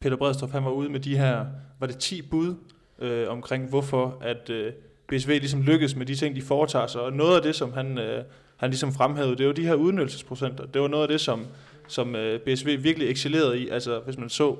Speaker 2: Peter Bredstrup han var ude med de her, var det 10 bud øh, omkring, hvorfor at øh, BSV ligesom lykkedes med de ting, de foretager sig. Og noget af det, som han, øh, han ligesom fremhævede, det var de her udnyttelsesprocenter. Det var noget af det, som, som øh, BSV virkelig excellerede i. Altså hvis man så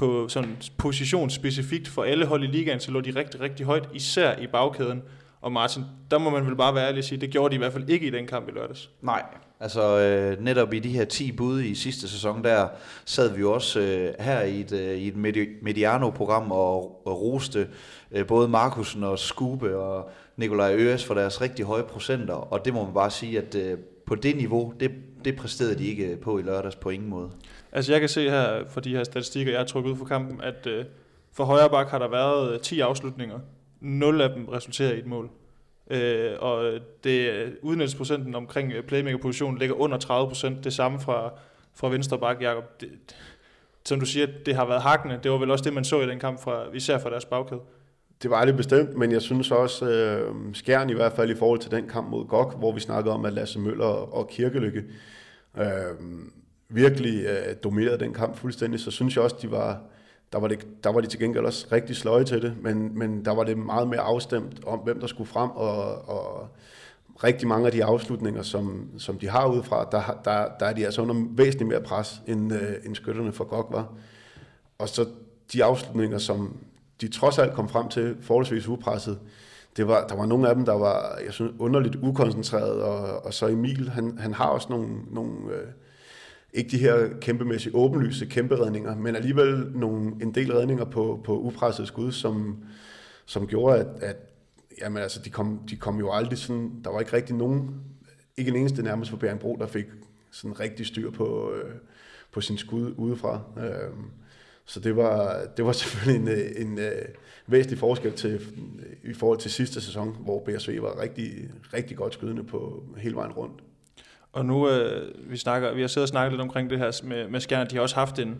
Speaker 2: på sådan position specifikt for alle hold i ligaen, så lå de rigtig, rigtig højt, især i bagkæden. Og Martin, der må man vel bare være ærlig og sige, det gjorde de i hvert fald ikke i den kamp i lørdags.
Speaker 3: Nej, altså øh, netop i de her 10 bud i sidste sæson, der sad vi jo også øh, her i et, øh, i et Mediano-program og, og roste øh, både Markusen og Skube og Nikolaj Øres for deres rigtig høje procenter, og det må man bare sige, at øh, på det niveau, det, det præsterede de ikke på i lørdags på ingen måde.
Speaker 2: Altså jeg kan se her, for de her statistikker, jeg har trukket ud for kampen, at øh, for højre bak har der været øh, 10 afslutninger. 0 af dem resulterer i et mål. øh, og det øh, udnyttelsesprocenten omkring øh, playmaker-positionen ligger under 30%. Det samme fra, fra venstre bak, Jacob. Det, som du siger, det har været hakkende. Det var vel også det, man så i den kamp, fra, især fra deres bagkæde.
Speaker 4: Det var det bestemt, men jeg synes også, øh, skærn i hvert fald i forhold til den kamp mod GOG, hvor vi snakkede om, at Lasse Møller og Kirkelykke øh, virkelig øh, dominerede den kamp fuldstændig, så synes jeg også, de var, der var, det, der var de til gengæld også rigtig sløje til det, men, men der var det meget mere afstemt om, hvem der skulle frem, og, og rigtig mange af de afslutninger, som, som de har udefra, der, der, der er de altså under væsentligt mere pres, end, øh, end skytterne for GOG var. Og så de afslutninger, som de trods alt kom frem til forholdsvis upresset, det var, der var nogle af dem, der var jeg synes, underligt ukoncentreret, og, og så Emil, han, han har også nogle, nogle øh, ikke de her kæmpemæssige åbenlyse kæmpe redninger, men alligevel nogle, en del redninger på, på upresset skud, som, som gjorde, at, at jamen, altså, de, kom, de kom jo aldrig sådan, der var ikke rigtig nogen, ikke en eneste nærmest for Bjergenbro, der fik sådan rigtig styr på, øh, på sin skud udefra. Øh, så det var, det var selvfølgelig en, en, en væsentlig forskel til, i forhold til sidste sæson, hvor BSV var rigtig, rigtig godt skydende på hele vejen rundt.
Speaker 2: Og nu, øh, vi, snakker, vi har siddet og snakket lidt omkring det her med, med Skjern. De har også haft en,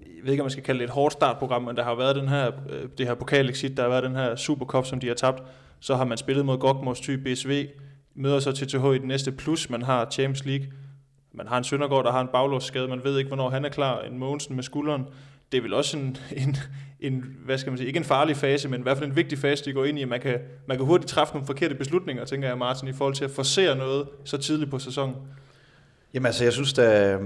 Speaker 2: jeg ved ikke, om man skal kalde det et hårdt startprogram, men der har været den her, øh, det her pokalexit, der har været den her Supercup, som de har tabt. Så har man spillet mod Gokmors type BSV, møder så til TH i den næste plus, man har Champions League. Man har en Søndergaard, der har en baglårsskade, man ved ikke, hvornår han er klar. En Mogensen med skulderen. Det er vel også en, en, en, hvad skal man sige, ikke en farlig fase, men i hvert fald en vigtig fase, de går ind i. Man kan, man kan hurtigt træffe nogle forkerte beslutninger, tænker jeg, Martin, i forhold til at forsere noget så tidligt på sæsonen.
Speaker 3: Jamen altså, jeg synes, der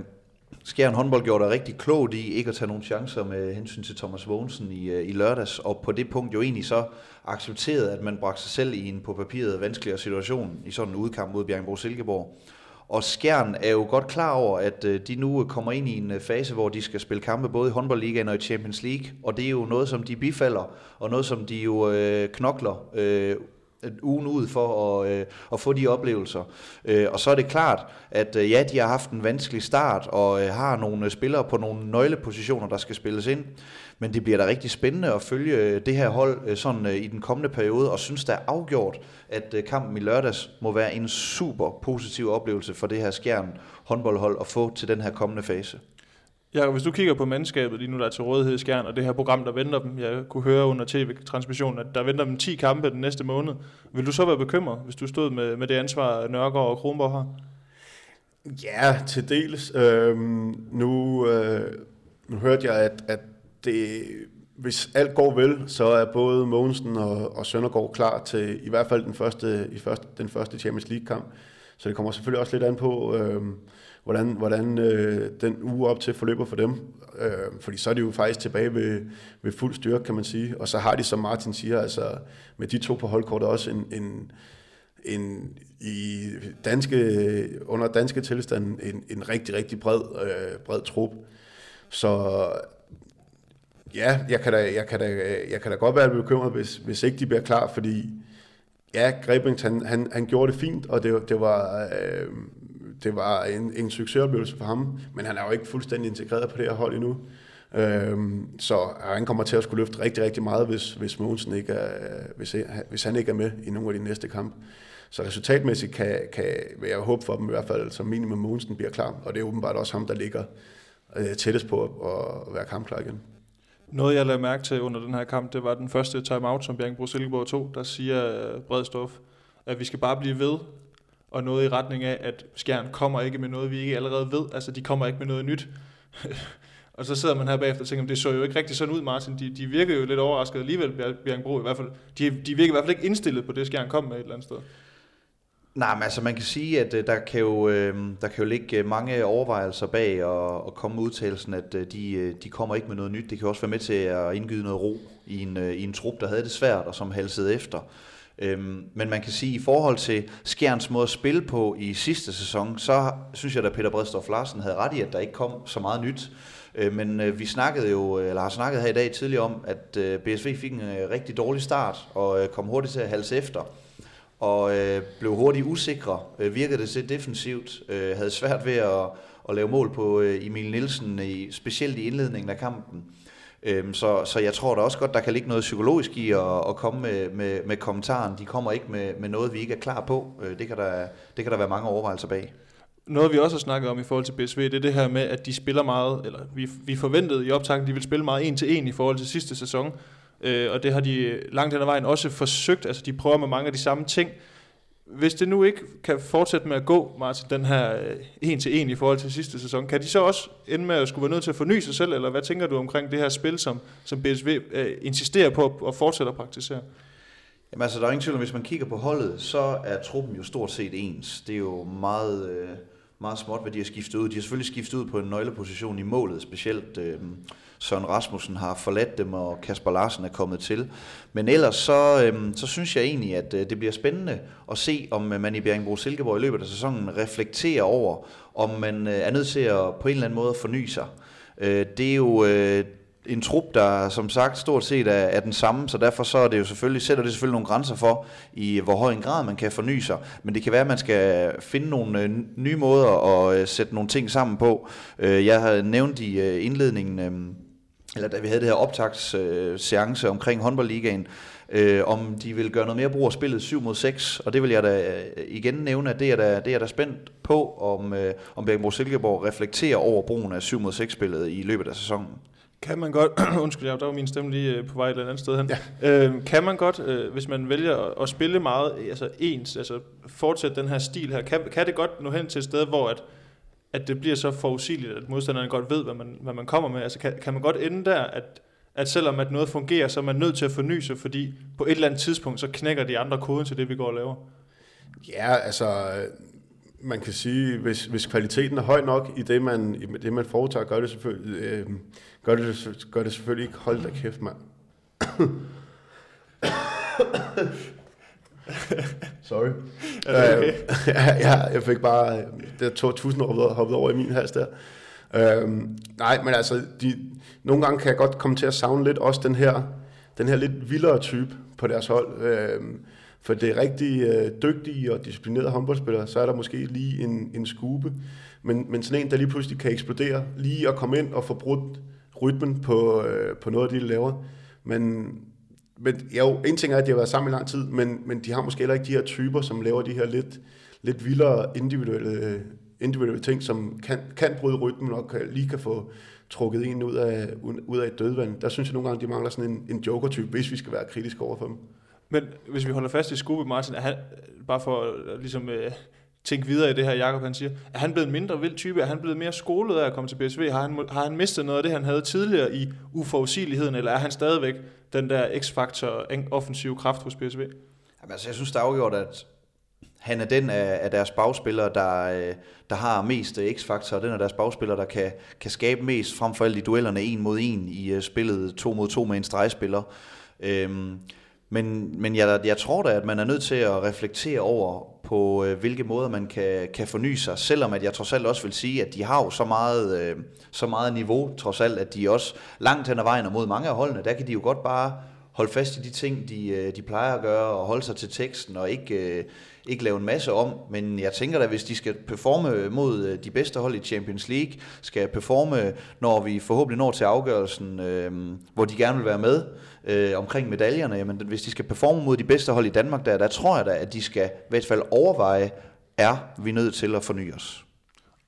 Speaker 3: Skjern håndbold gjorde det rigtig klogt i ikke at tage nogen chancer med hensyn til Thomas Vogensen i, øh, i lørdags, og på det punkt jo egentlig så accepterede, at man bragte sig selv i en på papiret vanskeligere situation i sådan en udkamp mod Bjergbro Silkeborg. Og Skjern er jo godt klar over, at øh, de nu øh, kommer ind i en øh, fase, hvor de skal spille kampe både i håndboldligaen og i Champions League. Og det er jo noget, som de bifalder, og noget, som de jo øh, knokler øh, Øh, ugen ud for at, øh, at få de oplevelser. Øh, og så er det klart, at øh, ja, de har haft en vanskelig start, og øh, har nogle øh, spillere på nogle nøglepositioner, der skal spilles ind. Men det bliver da rigtig spændende at følge øh, det her hold øh, sådan øh, i den kommende periode, og synes er afgjort, at kampen i lørdags må være en super positiv oplevelse for det her skjern håndboldhold at få til den her kommende fase.
Speaker 2: Ja, hvis du kigger på mandskabet lige nu, der er til rådighed i Skjern, og det her program, der venter dem, jeg kunne høre under tv-transmissionen, at der venter dem 10 kampe den næste måned. Vil du så være bekymret, hvis du stod med, med det ansvar, Nørgaard og Kronborg har?
Speaker 4: Ja, til dels. Øhm, nu, øh, nu hørte jeg, at, at det, hvis alt går vel, så er både Mogensen og, og Søndergaard klar til i hvert fald den første, i første, den første Champions League-kamp. Så det kommer selvfølgelig også lidt an på, øh, hvordan, hvordan øh, den uge op til forløber for dem. Øh, fordi så er de jo faktisk tilbage ved, ved fuld styrke, kan man sige. Og så har de, som Martin siger, altså med de to på holdkortet også en, en, en i danske, under danske tilstand en, en rigtig, rigtig bred, øh, bred trup. Så ja, jeg kan da, jeg kan da, jeg kan da godt være bekymret, hvis, hvis ikke de bliver klar, fordi ja, Grebings, han, han, han gjorde det fint, og det, det var, øh, det var en, en succesoplevelse for ham, men han er jo ikke fuldstændig integreret på det her hold endnu. Øhm, så han kommer til at skulle løfte rigtig, rigtig meget, hvis, hvis Mogensen ikke er, hvis, hvis han ikke er med i nogle af de næste kampe. Så resultatmæssigt kan, kan vil jeg håbe for dem i hvert fald, som minimum Mogensen bliver klar, og det er åbenbart også ham, der ligger øh, tættest på at, at være kampklar igen.
Speaker 2: Noget, jeg lagde mærke til under den her kamp, det var den første timeout, som Bjergbro Silkeborg tog, der siger øh, Bredstof, at vi skal bare blive ved, og noget i retning af, at Skjern kommer ikke med noget, vi ikke allerede ved. Altså, de kommer ikke med noget nyt. og så sidder man her bagefter og tænker, det så jo ikke rigtig sådan ud, Martin. De, de virker jo lidt overrasket alligevel, Bjergbro i hvert fald. De, de virker i hvert fald ikke indstillet på det, Skjern kom med et eller andet sted.
Speaker 3: Nej, men altså man kan sige, at øh, der kan jo, øh, der kan jo ligge øh, mange overvejelser bag og, og komme med udtalelsen, at de, de kommer ikke med noget nyt. Det kan også være med til at indgyde noget ro i en, i en trup, der havde det svært og som halsede efter. Øhm, men man kan sige, at i forhold til Skjerns måde at spille på i sidste sæson, så synes jeg, at Peter Bredstorff Larsen havde ret i, at der ikke kom så meget nyt. Øh, men øh, vi snakkede jo, øh, eller har snakket her i dag tidligere om, at BSV fik en rigtig dårlig start og kom hurtigt til at halse efter og øh, blev hurtigt usikre, øh, virkede det til defensivt, øh, havde svært ved at, at lave mål på øh, Emil Nielsen, i, specielt i indledningen af kampen. Øhm, så, så jeg tror da også godt, der kan ligge noget psykologisk i at, at komme med, med, med kommentaren. De kommer ikke med, med noget, vi ikke er klar på. Øh, det, kan der, det kan der være mange overvejelser bag.
Speaker 2: Noget vi også har snakket om i forhold til BSV, det er det her med, at de spiller meget, eller vi, vi forventede i optakten, at de ville spille meget en til en i forhold til sidste sæson. Øh, og det har de langt hen ad vejen også forsøgt. Altså de prøver med mange af de samme ting. Hvis det nu ikke kan fortsætte med at gå, Martin, den her en til en i forhold til sidste sæson, kan de så også ende med at skulle være nødt til at forny sig selv, eller hvad tænker du omkring det her spil, som, som BSV øh, insisterer på at fortsætte at praktisere?
Speaker 3: Jamen altså, der er ingen tvivl om, hvis man kigger på holdet, så er truppen jo stort set ens. Det er jo meget, øh, meget småt, hvad de har skiftet ud. De har selvfølgelig skiftet ud på en nøgleposition i målet, specielt øh, Søren Rasmussen har forladt dem, og Kasper Larsen er kommet til. Men ellers så, øh, så synes jeg egentlig, at øh, det bliver spændende at se, om øh, man i Bjerringbro Silkeborg i løbet af sæsonen reflekterer over, om man øh, er nødt til at på en eller anden måde forny sig. Øh, det er jo... Øh, en trup, der som sagt stort set er, er den samme, så derfor så er det jo selvfølgelig, sætter det selvfølgelig nogle grænser for, i hvor høj en grad man kan forny sig. Men det kan være, at man skal finde nogle øh, nye måder at øh, sætte nogle ting sammen på. Øh, jeg har nævnt i øh, indledningen, øh, eller da vi havde det her optagsseance øh, omkring håndboldligaen, øh, om de vil gøre noget mere brug af spillet 7 mod 6, og det vil jeg da øh, igen nævne, at det er da, det er da spændt på, om, øh, om Bjergbro Silkeborg reflekterer over brugen af 7 mod 6 spillet i løbet af sæsonen.
Speaker 2: Kan man godt, undskyld, der var min stemme lige øh, på vej et eller andet sted hen. Ja. Øh, kan man godt, øh, hvis man vælger at, at spille meget altså ens, altså fortsætte den her stil her, kan, kan det godt nå hen til et sted, hvor at, at det bliver så forudsigeligt, at modstanderne godt ved, hvad man, hvad man kommer med? Altså kan, kan man godt ende der, at, at selvom at noget fungerer, så er man nødt til at forny sig, fordi på et eller andet tidspunkt, så knækker de andre koden til det, vi går og laver?
Speaker 4: Ja, altså man kan sige, hvis, hvis kvaliteten er høj nok i det, man, i det, man foretager, gør det selvfølgelig, øh, gør det, gør det selvfølgelig ikke. Hold da kæft, mand. Sorry. Okay. Øh, ja, jeg fik bare, der tog tusind år hoppet over i min hals der. Øhm, nej, men altså, de, nogle gange kan jeg godt komme til at savne lidt også den her, den her lidt vildere type på deres hold. Øhm, for det er rigtig øh, dygtige og disciplinerede håndboldspillere, så er der måske lige en, en skube. Men, men sådan en, der lige pludselig kan eksplodere, lige at komme ind og få brudt rytmen på, øh, på noget af det, de laver. Men, men jo, en ting er, at de har været sammen i lang tid, men, men de har måske heller ikke de her typer, som laver de her lidt, lidt vildere individuelle, individuelle ting, som kan, kan bryde rytmen og kan, lige kan få trukket en ud af, ud af et dødvand. Der synes jeg nogle gange, de mangler sådan en, en joker-type, hvis vi skal være kritiske over for dem.
Speaker 2: Men hvis vi holder fast i Scooby Martin, er han, bare for øh, ligesom, øh, tænke videre i det her, Jakob han siger, er han blevet mindre vild type? Er han blevet mere skolet af at komme til BSV? Har han, har han mistet noget af det, han havde tidligere i uforudsigeligheden, eller er han stadigvæk den der x-faktor offensiv kraft hos BSV?
Speaker 3: Jamen, altså, jeg synes, det er afgjort, at han er den af, af deres bagspillere, der, øh, der har mest øh, x-faktor, og den af deres bagspillere, der kan, kan skabe mest, frem for alt i duellerne en mod en i øh, spillet to mod to med en stregspiller. Øhm, men, men jeg, jeg tror da, at man er nødt til at reflektere over, på øh, hvilke måder man kan, kan forny sig, selvom at jeg trods alt også vil sige, at de har jo så meget, øh, så meget niveau, trods alt, at de også langt hen ad vejen og mod mange af holdene, der kan de jo godt bare holde fast i de ting, de, øh, de plejer at gøre, og holde sig til teksten, og ikke, øh, ikke lave en masse om. Men jeg tænker da, hvis de skal performe mod øh, de bedste hold i Champions League, skal performe, når vi forhåbentlig når til afgørelsen, øh, hvor de gerne vil være med, øh, omkring medaljerne, jamen hvis de skal performe mod de bedste hold i Danmark, der, der tror jeg da, at de skal i hvert fald overveje, er vi nødt til at forny os.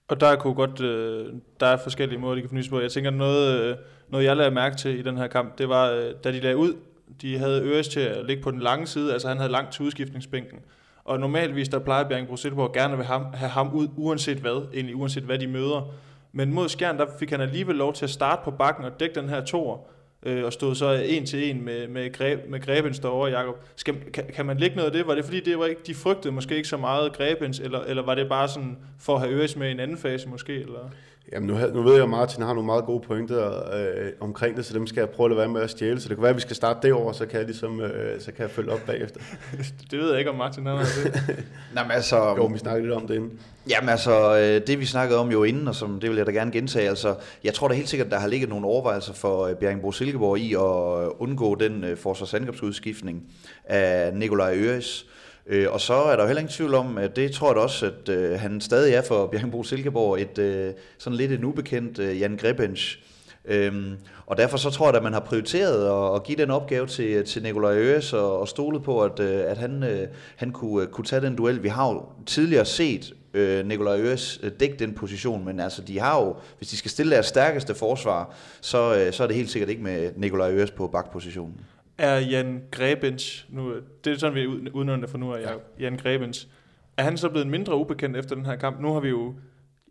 Speaker 2: Og der kunne godt, øh, der er forskellige måder, de kan fornyes på. Jeg tænker, noget, øh, noget jeg lagde mærke til i den her kamp, det var, øh, da de lagde ud, de havde Øres til at ligge på den lange side, altså han havde langt til udskiftningsbænken. Og normalvis, der plejer Bjerg Silkeborg gerne vil have, have ham ud, uanset hvad, egentlig uanset hvad de møder. Men mod Skjern, der fik han alligevel lov til at starte på bakken og dække den her toer øh, og stod så en til en med, med, Greb, med Grebens derovre, Jacob. Skal, kan, kan, man lægge noget af det? Var det fordi, det var ikke, de frygtede måske ikke så meget Grebens, eller, eller var det bare sådan for at have Øres med i en anden fase måske? Eller?
Speaker 4: Jamen nu, nu ved jeg, at Martin har nogle meget gode pointer øh, omkring det, så dem skal jeg prøve at lade være med at stjæle. Så det kan være, at vi skal starte derovre, så kan jeg, ligesom, øh, så kan jeg følge op bagefter.
Speaker 2: det ved jeg ikke, om Martin har det.
Speaker 3: Nå, men altså,
Speaker 4: jo, vi snakkede lidt om det inden.
Speaker 3: Jamen altså, øh, det vi snakkede om jo inden, og som det vil jeg da gerne gentage, altså, jeg tror da helt sikkert, der har ligget nogle overvejelser for øh, Bjerringbro Silkeborg i at undgå den øh, forsvarsangrebsudskiftning af Nikolaj Øres. Øh, Øh, og så er der jo heller ingen tvivl om, at det tror jeg også, at øh, han stadig er for Bjergenbro Silkeborg et øh, sådan lidt en ubekendt øh, Jan Grebens. Øhm, og derfor så tror jeg, at man har prioriteret at, at give den opgave til, til Nikolaj Øres og, og stolet på, at, øh, at han, øh, han kunne, øh, kunne tage den duel. Vi har jo tidligere set øh, Nikolaj Øres øh, dække den position, men altså de har jo, hvis de skal stille deres stærkeste forsvar, så, øh, så er det helt sikkert ikke med Nikolaj Øres på bakpositionen.
Speaker 2: Er Jan Grebens, nu, det er sådan, vi udnævner for nu, er Jan Grebens, er han så blevet mindre ubekendt efter den her kamp? Nu har vi jo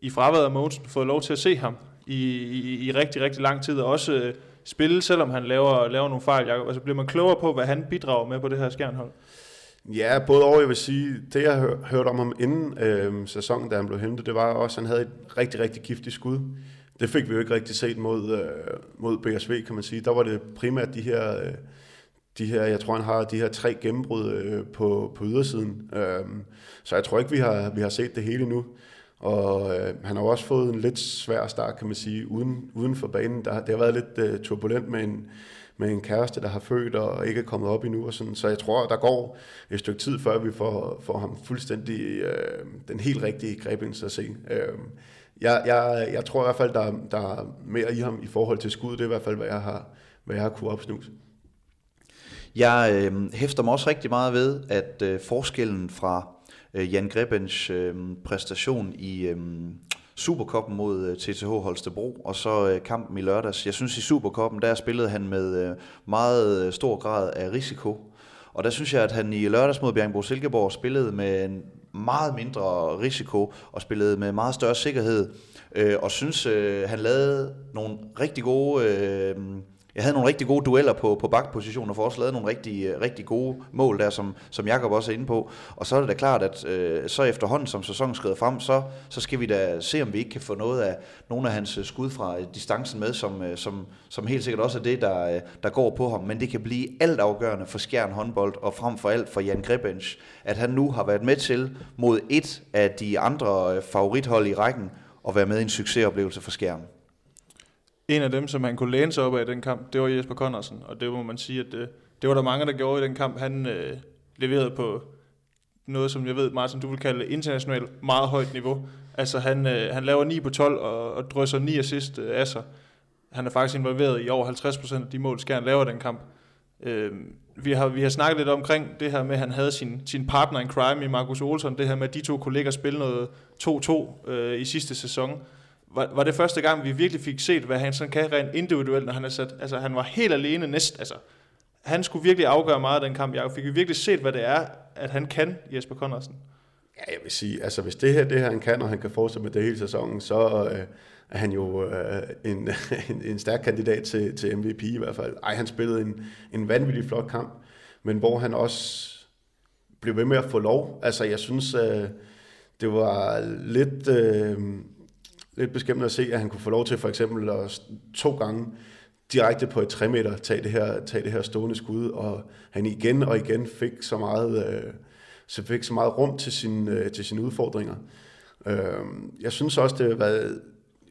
Speaker 2: i fraværet af Mogensen fået lov til at se ham i, i, i rigtig, rigtig lang tid, og også øh, spille, selvom han laver, laver nogle fejl. Jacob. Altså bliver man klogere på, hvad han bidrager med på det her skjernhold?
Speaker 4: Ja, både over, jeg vil sige, det jeg hør, hørte om ham inden øh, sæsonen, da han blev hentet, det var også, at han havde et rigtig, rigtig giftigt skud. Det fik vi jo ikke rigtig set mod, øh, mod BSV, kan man sige. Der var det primært de her, øh, de her jeg tror, han har de her tre gennembrud øh, på, på ydersiden. Øh, så jeg tror ikke, vi har, vi har set det hele nu. Og øh, han har også fået en lidt svær start, kan man sige, uden, uden for banen. Der, det har været lidt øh, turbulent med en, med en kæreste, der har født og ikke er kommet op endnu. Og sådan. Så jeg tror, der går et stykke tid, før vi får, får ham fuldstændig øh, den helt rigtige grebens at se. Øh, jeg, jeg, jeg tror i hvert fald, der, der er mere i ham i forhold til skud. Det er i hvert fald, hvad jeg har, hvad jeg har kunne opsnuse.
Speaker 3: Jeg øh, hæfter mig også rigtig meget ved, at øh, forskellen fra øh, Jan Grebens øh, præstation i øh, Superkoppen mod øh, TTH Holstebro, og så øh, kampen i lørdags. Jeg synes i Superkoppen, der spillede han med øh, meget øh, stor grad af risiko, og der synes jeg, at han i lørdags mod Bjergbro Silkeborg spillede med en meget mindre risiko, og spillede med meget større sikkerhed, øh, og synes, øh, han lavede nogle rigtig gode... Øh, jeg havde nogle rigtig gode dueller på, på bakpositioner for også lavet nogle rigtig, øh, rigtig gode mål der, som, som Jakob også er inde på. Og så er det da klart, at øh, så efterhånden, som sæsonen skrider frem, så, så skal vi da se, om vi ikke kan få noget af nogle af hans øh, skud fra øh, distancen med, som, som, som helt sikkert også er det, der, der går på ham. Men det kan blive alt afgørende for Skjern håndbold, og frem for alt for Jan Grebens, at han nu har været med til mod et af de andre favorithold i rækken, at være med i en succesoplevelse for Skjern
Speaker 2: en af dem, som han kunne læne sig op af i den kamp, det var Jesper Connorsen, og det må man sige, at det, det var der mange, der gjorde i den kamp. Han øh, leverede på noget, som jeg ved, Martin, du vil kalde internationalt meget højt niveau. Altså han, øh, han laver 9 på 12 og, og drysser 9 assist øh, af sig. Han er faktisk involveret i over 50% af de mål, Skjern laver i den kamp. Øh, vi, har, vi har snakket lidt omkring det her med, at han havde sin, sin partner in crime i Markus Olsson, det her med, at de to kolleger spille noget 2-2 øh, i sidste sæson var, var det første gang, vi virkelig fik set, hvad han sådan kan rent individuelt, når han er sat. Altså, han var helt alene næst. Altså, han skulle virkelig afgøre meget af den kamp. Jeg fik vi virkelig set, hvad det er, at han kan, Jesper Connorsen?
Speaker 4: Ja, jeg vil sige, altså hvis det her det her, han kan, og han kan fortsætte med det hele sæsonen, så øh, er han jo øh, en, en, en stærk kandidat til, til MVP i hvert fald. Ej, han spillede en, en vanvittig flot kamp, men hvor han også blev ved med at få lov. Altså, jeg synes, øh, det var lidt... Øh, lidt beskæmmende at se, at han kunne få lov til for eksempel at to gange direkte på et 3 meter tage det her, tage det her stående skud, og han igen og igen fik så meget, øh, så fik så meget rum til, sin, øh, til sine udfordringer. Øh, jeg synes også, det har været,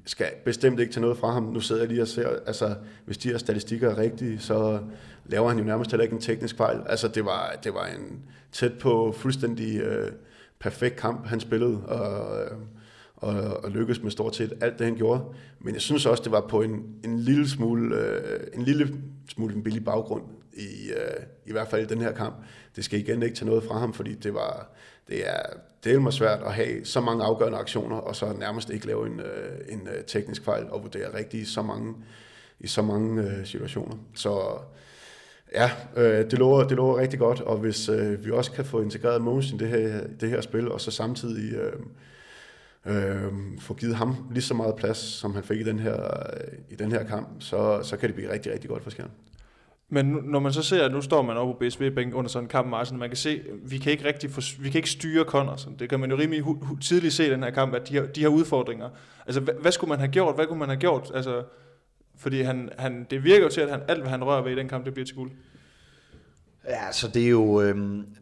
Speaker 4: skal bestemt ikke tage noget fra ham. Nu sidder jeg lige og ser, altså hvis de her statistikker er rigtige, så laver han jo nærmest heller ikke en teknisk fejl. Altså det var, det var en tæt på fuldstændig øh, perfekt kamp, han spillede, og øh, og, og lykkedes med stort set alt det, han gjorde. Men jeg synes også, det var på en, en lille smule øh, en lille smule en billig baggrund i, øh, i hvert fald i den her kamp. Det skal igen ikke tage noget fra ham, fordi det var det er det er svært at have så mange afgørende aktioner, og så nærmest ikke lave en, øh, en øh, teknisk fejl og vurdere rigtigt i så mange, i så mange øh, situationer. Så ja, øh, det, lover, det lover rigtig godt, og hvis øh, vi også kan få integreret Mogens i det her, det her spil, og så samtidig øh, øh, få givet ham lige så meget plads, som han fik i den her, øh, i den her kamp, så, så kan det blive rigtig, rigtig godt for Skjern.
Speaker 2: Men når man så ser, at nu står man oppe på BSV-bænken under sådan en kamp, Martin, man kan se, vi kan ikke rigtig for, vi kan ikke styre Connors. Det kan man jo rimelig tidligt se i den her kamp, at de har, de har udfordringer. Altså, hvad, hvad, skulle man have gjort? Hvad kunne man have gjort? Altså, fordi han, han, det virker jo til, at han, alt, hvad han rører ved i den kamp, det bliver til guld.
Speaker 3: Ja, så det er jo øh,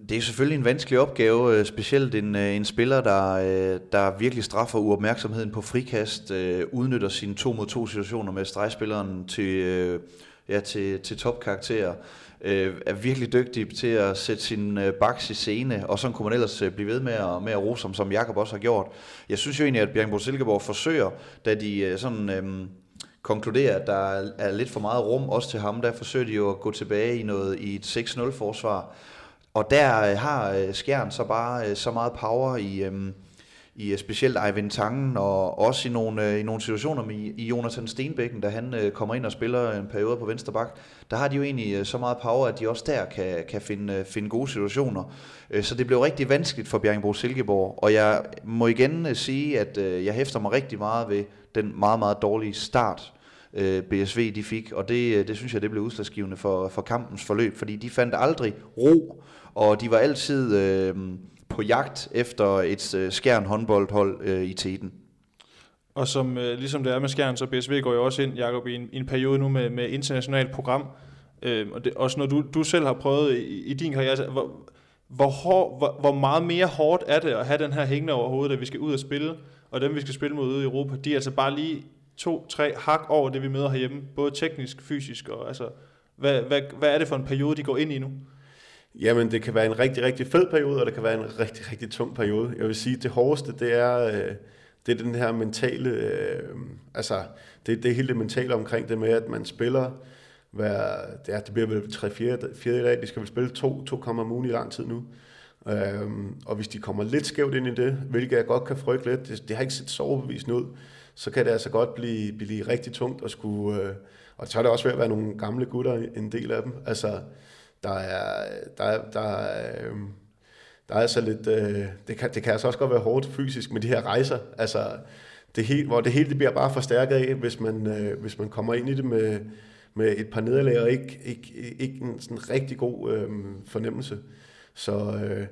Speaker 3: det er selvfølgelig en vanskelig opgave, øh, specielt en, øh, en spiller, der, øh, der virkelig straffer uopmærksomheden på frikast, øh, udnytter sine to mod to situationer med stregspilleren til, øh, ja, til, til topkarakterer, øh, er virkelig dygtig til at sætte sin øh, baks i scene, og så kunne man ellers øh, blive ved med at, med at rose som, som Jakob også har gjort. Jeg synes jo egentlig, at Bjørn Silkeborg forsøger, da de øh, sådan... Øh, konkludere, at der er lidt for meget rum også til ham. Der forsøger de jo at gå tilbage i noget i et 6-0-forsvar. Og der øh, har øh, Skjern så bare øh, så meget power i, øhm, i øh, specielt Eivind Tangen, og også i nogle, øh, i nogle situationer med i Jonathan Stenbækken, da han øh, kommer ind og spiller en periode på venstre bak, der har de jo egentlig så meget power, at de også der kan, kan finde, finde gode situationer. Så det blev rigtig vanskeligt for Bjergbro Silkeborg, og jeg må igen sige, at jeg hæfter mig rigtig meget ved den meget, meget dårlige start, BSV de fik, og det, det synes jeg, det blev udslagsgivende for, for kampens forløb, fordi de fandt aldrig ro, og de var altid... Øh, på jagt efter et øh, skærn håndboldhold øh, i teten.
Speaker 2: Og som øh, ligesom det er med skærn, så BSV går jo også ind, Jacob, i en, i en periode nu med, med internationalt program. Øh, og det, også når du, du selv har prøvet i, i din karriere, altså, hvor, hvor, hår, hvor, hvor meget mere hårdt er det at have den her hængende over hovedet, at vi skal ud og spille, og dem vi skal spille mod ude i Europa, de er altså bare lige to-tre hak over det, vi møder herhjemme, både teknisk, fysisk, og altså, hvad, hvad, hvad er det for en periode, de går ind i nu?
Speaker 4: Jamen, det kan være en rigtig, rigtig fed periode, og det kan være en rigtig, rigtig tung periode. Jeg vil sige, at det hårdeste, det er, øh, det er den her mentale, øh, altså, det, det er hele det mentale omkring det med, at man spiller hver, det, er, det bliver vel 3-4 i dag, de skal vel spille to, to kammer om ugen i lang tid nu. Øhm, og hvis de kommer lidt skævt ind i det, hvilket jeg godt kan frygte lidt, det, det har ikke set så overbevisende ud, så kan det altså godt blive, blive rigtig tungt at skulle, øh, og så er det også ved at være nogle gamle gutter, en del af dem. Altså, der er, der er, der er, øh, der er så lidt, øh, det, kan, det kan altså også godt være hårdt fysisk med de her rejser, altså det hele, hvor det hele det bliver bare forstærket af, hvis man, øh, hvis man kommer ind i det med, med et par nederlag og ikke, ikke, ikke en sådan rigtig god øh, fornemmelse. Så øh,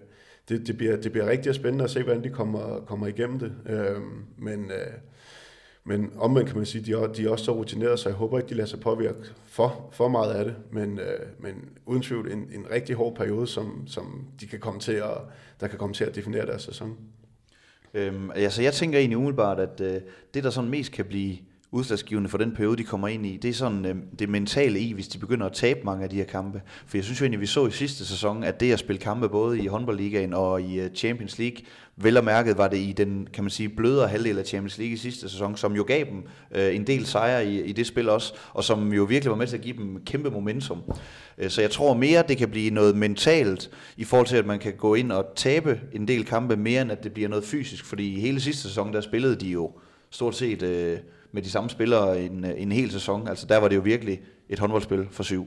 Speaker 4: det, det, bliver, det bliver rigtig spændende at se, hvordan de kommer, kommer igennem det. Øh, men øh, men omvendt kan man sige, de er, de er også så rutineret, så jeg håber ikke, de lader sig påvirke for, for meget af det. Men, øh, men uden tvivl en, en rigtig hård periode, som, som de kan komme til at, der kan komme til at definere deres sæson.
Speaker 3: Øhm, altså jeg tænker egentlig umiddelbart, at øh, det, der sådan mest kan blive udslagsgivende for den periode, de kommer ind i, det er sådan øh, det mentale i, hvis de begynder at tabe mange af de her kampe. For jeg synes jo egentlig, vi så i sidste sæson, at det at spille kampe både i håndboldligaen og i øh, Champions League, vel og mærket var det i den, kan man sige, blødere halvdel af Champions League i sidste sæson, som jo gav dem øh, en del sejre i, i det spil også, og som jo virkelig var med til at give dem kæmpe momentum. Øh, så jeg tror mere, det kan blive noget mentalt, i forhold til, at man kan gå ind og tabe en del kampe, mere end at det bliver noget fysisk, fordi hele sidste sæson, der spillede de jo stort set... Øh, med de samme spillere en, en hel sæson. Altså der var det jo virkelig et håndboldspil for syv.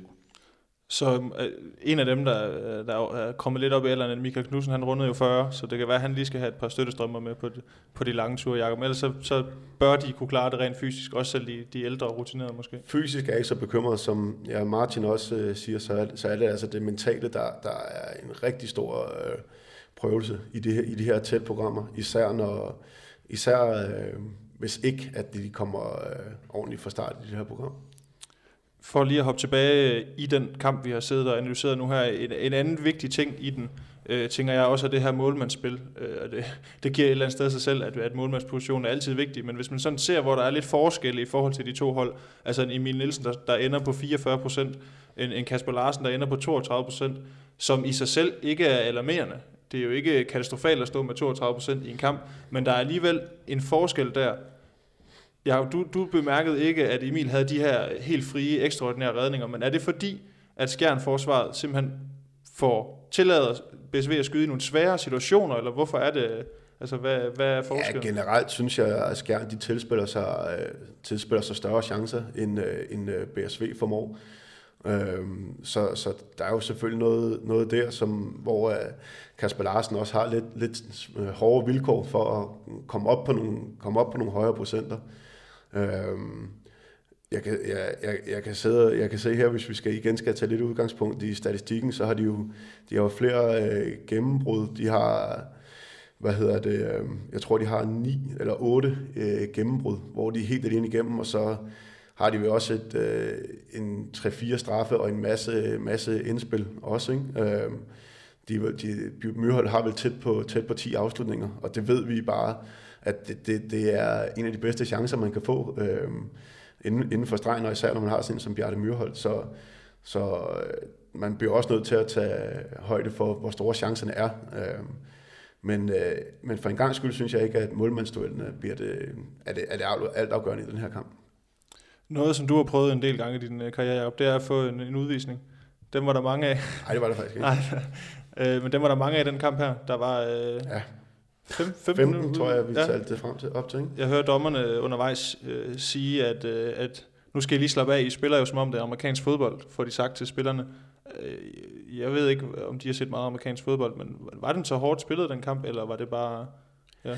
Speaker 2: Så øh, en af dem, der, der er kommet lidt op i alderen, Michael Knudsen, han rundede jo 40, så det kan være, at han lige skal have et par støttestrømmer med på de, på de lange ture, Jacob. Ellers så, så bør de kunne klare det rent fysisk, også selv de, de ældre og rutinerede måske.
Speaker 4: Fysisk er jeg ikke så bekymret, som ja, Martin også øh, siger, så er, så er det altså det mentale, der, der er en rigtig stor øh, prøvelse i, det her, i de her tæt programmer, især når især øh, hvis ikke, at de kommer øh, ordentligt fra start i det her program.
Speaker 2: For lige at hoppe tilbage i den kamp, vi har siddet og analyseret nu her, en, en anden vigtig ting i den, øh, tænker jeg også, at det her målmandsspil, øh, det, det giver et eller andet sted sig selv, at, at målmandspositionen er altid vigtig, men hvis man sådan ser, hvor der er lidt forskel i forhold til de to hold, altså en Emil Nielsen, der, der ender på 44 procent, en, en Kasper Larsen, der ender på 32 procent, som i sig selv ikke er alarmerende, det er jo ikke katastrofalt at stå med 32% i en kamp, men der er alligevel en forskel der. Ja, du, du bemærkede ikke, at Emil havde de her helt frie, ekstraordinære redninger, men er det fordi, at Skjern-forsvaret simpelthen får tilladet BSV at skyde i nogle svære situationer, eller hvorfor er det, altså hvad, hvad er forskellen?
Speaker 4: Ja, generelt synes jeg, at Skjern de tilspiller sig, øh, tilspiller sig større chancer, end, øh, end øh, BSV formår. Øhm, så, så der er jo selvfølgelig noget, noget der, som, hvor uh, Kasper Larsen også har lidt, lidt øh, hårde vilkår for at komme op på nogle, komme op på nogle højere procenter. Øhm, jeg kan, jeg, jeg, jeg, kan sidde, jeg kan se her, hvis vi skal igen skal tage lidt udgangspunkt i statistikken, så har de jo, de har jo flere øh, gennembrud. De har, hvad hedder det, øh, jeg tror, de har ni eller otte øh, gennembrud, hvor de er helt alene igennem, og så har de jo også et, øh, en 3-4 straffe og en masse, masse indspil også. Ikke? Øh, de, de, Myrhold har vel tæt på, tæt på 10 afslutninger, og det ved vi bare, at det, det, det er en af de bedste chancer, man kan få øh, inden, inden for stregen, og især når man har sådan som Bjarte Myrhold. Så, så øh, man bliver også nødt til at tage højde for, hvor store chancerne er. Øh, men, øh, men for en gang skyld synes jeg ikke, at målmandsduellen bliver det, er det, er det alt afgørende i den her kamp.
Speaker 2: Noget, som du har prøvet en del gange i din øh, karriere, Jacob, det er at få en, en udvisning. Dem var der mange af.
Speaker 4: Nej, det var det faktisk ikke.
Speaker 2: Nej, øh, men dem var der mange af i den kamp her. Der var øh,
Speaker 4: Ja.
Speaker 2: fem, 15,
Speaker 4: 15,
Speaker 2: minutter.
Speaker 4: tror jeg, vi
Speaker 2: ja.
Speaker 4: talte det frem til, op til. Ikke?
Speaker 2: Jeg hører dommerne undervejs øh, sige, at, øh, at nu skal I lige slappe af. I spiller jo som om det er amerikansk fodbold, får de sagt til spillerne. Øh, jeg ved ikke, om de har set meget amerikansk fodbold, men var den så hårdt spillet, den kamp, eller var det bare... Ja.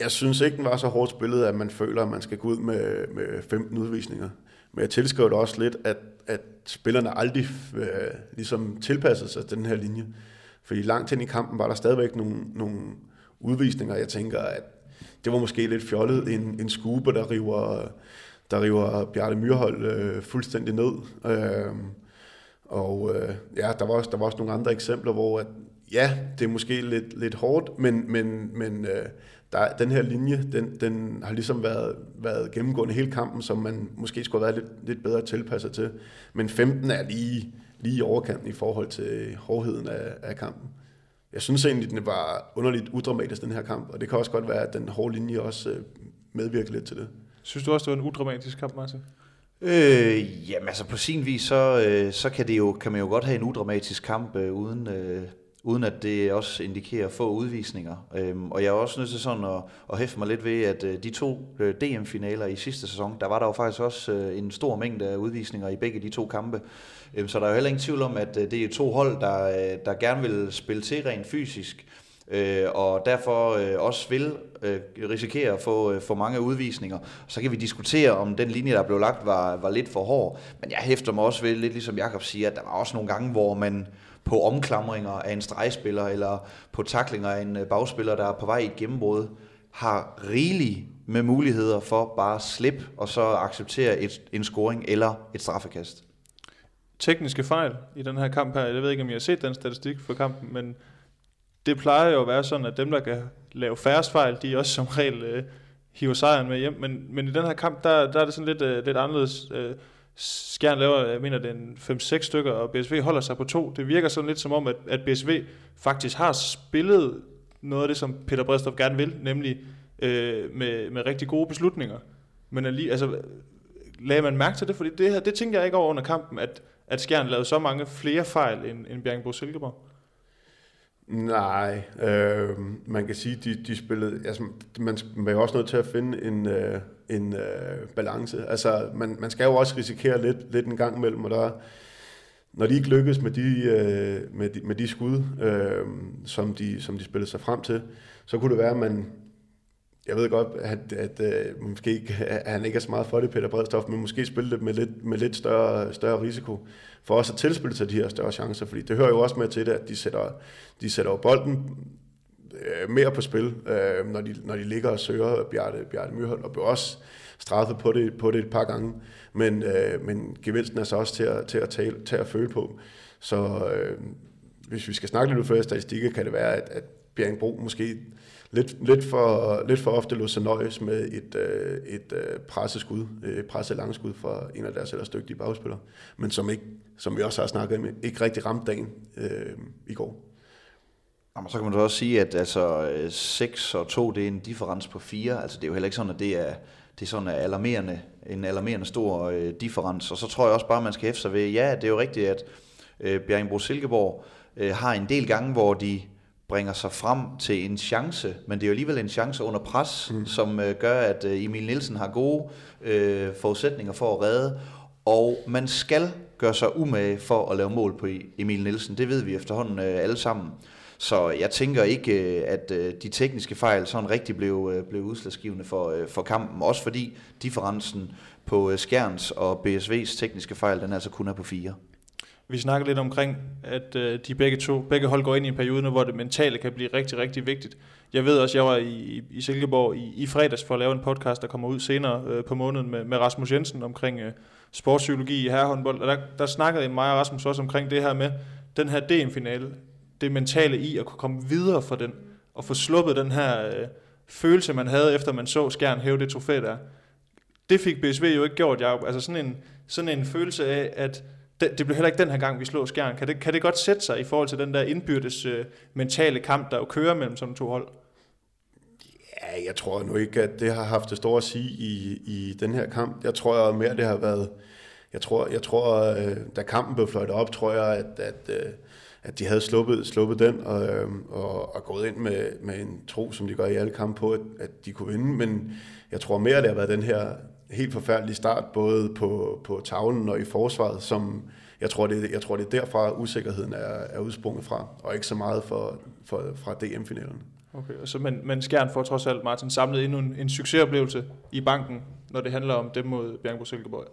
Speaker 4: Jeg synes ikke, den var så hårdt spillet, at man føler, at man skal gå ud med, med 15 udvisninger. Men jeg tilskriver det også lidt, at, at spillerne aldrig øh, ligesom tilpassede sig til den her linje. Fordi langt hen i kampen var der stadigvæk nogle, nogle udvisninger. Jeg tænker, at det var måske lidt fjollet. En, en skuber, der river, der river Bjarne Myrhold øh, fuldstændig ned. Øh, og øh, ja, der var, også, der var også nogle andre eksempler, hvor at, ja, det er måske lidt, lidt hårdt, men, men, men øh, der, den her linje, den, den har ligesom været, været gennemgående hele kampen, som man måske skulle have været lidt, lidt bedre tilpasset til. Men 15 er lige, lige i overkanten i forhold til hårdheden af, af kampen. Jeg synes egentlig, den var underligt udramatisk, den her kamp, og det kan også godt være, at den hårde linje også øh, medvirker lidt til det.
Speaker 2: Synes du også, det var en udramatisk kamp, Martin?
Speaker 3: Øh, jamen altså på sin vis, så, øh, så kan, det jo, kan man jo godt have en udramatisk kamp, øh, uden, øh, uden at det også indikerer få udvisninger. Øhm, og jeg er også nødt til sådan at, at hæfte mig lidt ved, at øh, de to øh, DM-finaler i sidste sæson, der var der jo faktisk også øh, en stor mængde af udvisninger i begge de to kampe. Øhm, så der er jo heller ingen tvivl om, at øh, det er to hold, der, øh, der gerne vil spille til rent fysisk, øh, og derfor øh, også vil øh, risikere at få, øh, mange udvisninger. Så kan vi diskutere, om den linje, der blev lagt, var, var lidt for hård. Men jeg hæfter mig også ved, lidt ligesom Jakob siger, at der var også nogle gange, hvor man på omklamringer af en stregspiller, eller på taklinger af en øh, bagspiller, der er på vej i et gennembrud, har rigeligt med muligheder for bare at slippe, og så acceptere et, en scoring eller et straffekast.
Speaker 2: Tekniske fejl i den her kamp her, jeg ved ikke, om I har set den statistik for kampen, men det plejer jo at være sådan, at dem, der kan lave færrest fejl, de også som regel øh, hiver sejren med hjem. Men, men i den her kamp, der, der er det sådan lidt, øh, lidt anderledes. Øh, Skjern laver, jeg mener, den 5-6 stykker, og BSV holder sig på to. Det virker sådan lidt som om, at, at BSV faktisk har spillet noget af det, som Peter Bredstof gerne vil, nemlig øh, med, med rigtig gode beslutninger. Men alligevel, altså, lagde man mærke til det? Fordi det, her, det tænkte jeg ikke over under kampen, at, at Skjern lavede så mange flere fejl end, end Bjergbro Silkeborg.
Speaker 4: Nej, øh, man kan sige, de, de spillede, altså, man, man er også nødt til at finde en, øh, en øh, balance. Altså, man, man skal jo også risikere lidt, lidt en gang imellem, og der, når de ikke lykkes med de, øh, med de, med de skud, øh, som, de, som de spillede sig frem til, så kunne det være, at man, jeg ved godt, at, at, at måske ikke, at han ikke er så meget for det, Peter Bredstof, men måske spille det med lidt, med lidt større, større risiko, for også at tilspille sig de her større chancer, fordi det hører jo også med til det, at de sætter, de sætter bolden øh, mere på spil, øh, når, de, når de ligger og søger Bjarte, Bjarte Myrhold, og blev også straffet på det, på det et par gange, men, øh, men gevinsten er så også til at, til at, tale, til at føle på. Så øh, hvis vi skal snakke lidt ud fra statistikker, kan det være, at, at Bjerringbro måske lidt, lidt, for, lidt for ofte lå sig nøjes med et, øh, et øh, presseskud, øh, et presset langskud fra en af deres ellers dygtige bagspillere, men som, ikke, som vi også har snakket om, ikke rigtig ramte dagen øh, i går.
Speaker 3: Jamen, så kan man så også sige, at altså, 6 og 2, det er en differens på 4. Altså, det er jo heller ikke sådan, at det er, det er sådan en alarmerende, en alarmerende stor øh, differens. Og så tror jeg også bare, at man skal hæfte sig ved, ja, det er jo rigtigt, at øh, Bjerringbro Silkeborg øh, har en del gange, hvor de bringer sig frem til en chance, men det er jo alligevel en chance under pres, mm. som øh, gør, at øh, Emil Nielsen har gode øh, forudsætninger for at redde, og man skal gøre sig umage for at lave mål på Emil Nielsen. Det ved vi efterhånden øh, alle sammen. Så jeg tænker ikke, øh, at øh, de tekniske fejl sådan rigtig blev, øh, blev udslagsgivende for, for kampen. Også fordi differencen på Skjerns og BSV's tekniske fejl, den altså kun er på fire.
Speaker 2: Vi snakker lidt omkring, at de begge to, begge hold går ind i en periode nu, hvor det mentale kan blive rigtig, rigtig vigtigt. Jeg ved også, jeg var i, i Silkeborg i, i fredags for at lave en podcast, der kommer ud senere øh, på måneden med, med Rasmus Jensen omkring øh, sportspsykologi i herrehåndbold. Og der, der snakkede mig og Rasmus også omkring det her med den her DM-finale det mentale i at kunne komme videre fra den, og få sluppet den her øh, følelse, man havde, efter man så Skjern hæve det trofæ der. Det fik BSV jo ikke gjort, Jacob. Altså sådan en, sådan en følelse af, at det, det blev heller ikke den her gang, vi slår Skjern. Kan det, kan det godt sætte sig i forhold til den der indbyrdes øh, mentale kamp, der jo kører mellem sådan to hold?
Speaker 4: Ja, jeg tror nu ikke, at det har haft det store at sige i, i den her kamp. Jeg tror mere, det har været... Jeg tror, jeg tror øh, da kampen blev fløjtet op, tror jeg, at, at, øh, at de havde sluppet, sluppet den og, øh, og, og gået ind med, med en tro, som de gør i alle kampe på, at, at de kunne vinde. Men jeg tror mere, det har været den her helt forfærdelige start, både på, på tavlen og i forsvaret, som jeg tror, det, jeg tror, det er derfra, usikkerheden er, er udsprunget fra, og ikke så meget for, for, fra DM-finalen.
Speaker 2: Okay, så, men, men Skjern får trods alt, Martin, samlet endnu en, en succesoplevelse i banken, når det handler om dem mod Bjergbro Silkeborg.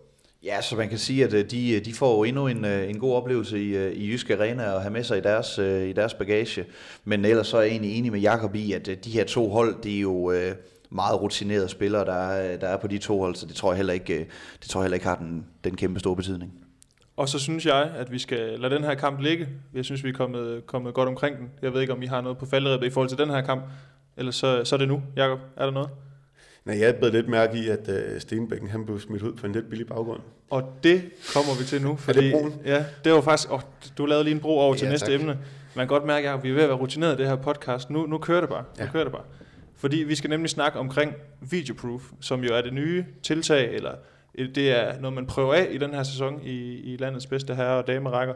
Speaker 3: Ja, så man kan sige, at øh, de, øh, de får jo endnu en, øh, en god oplevelse i, i Jysk Arena at have med sig i deres, i deres bagage. Men ellers så er jeg egentlig enig med Jakob i, at de her to hold, det er jo meget rutinerede spillere, der er, der er på de to hold, så det tror jeg heller ikke, det tror jeg heller ikke har den, den kæmpe store betydning.
Speaker 2: Og så synes jeg, at vi skal lade den her kamp ligge. Jeg synes, vi er kommet, kommet godt omkring den. Jeg ved ikke, om I har noget på falderæbet i forhold til den her kamp. Eller så, så er det nu. Jakob, er der noget?
Speaker 4: Nej, jeg blev lidt mærke i, at uh, Stenbækken han blev smidt ud på en lidt billig baggrund.
Speaker 2: Og det kommer vi til nu.
Speaker 4: Fordi, er det broen?
Speaker 2: Ja, det var faktisk... Oh, du lavede lige en bro over ja, til næste tak. emne. Man kan godt mærke, at vi er ved at være rutineret i det her podcast. Nu, nu kører det bare. Nu ja. kører det bare. Fordi vi skal nemlig snakke omkring Videoproof, som jo er det nye tiltag, eller det er noget, man prøver af i den her sæson i, i landets bedste herre- og damerækker.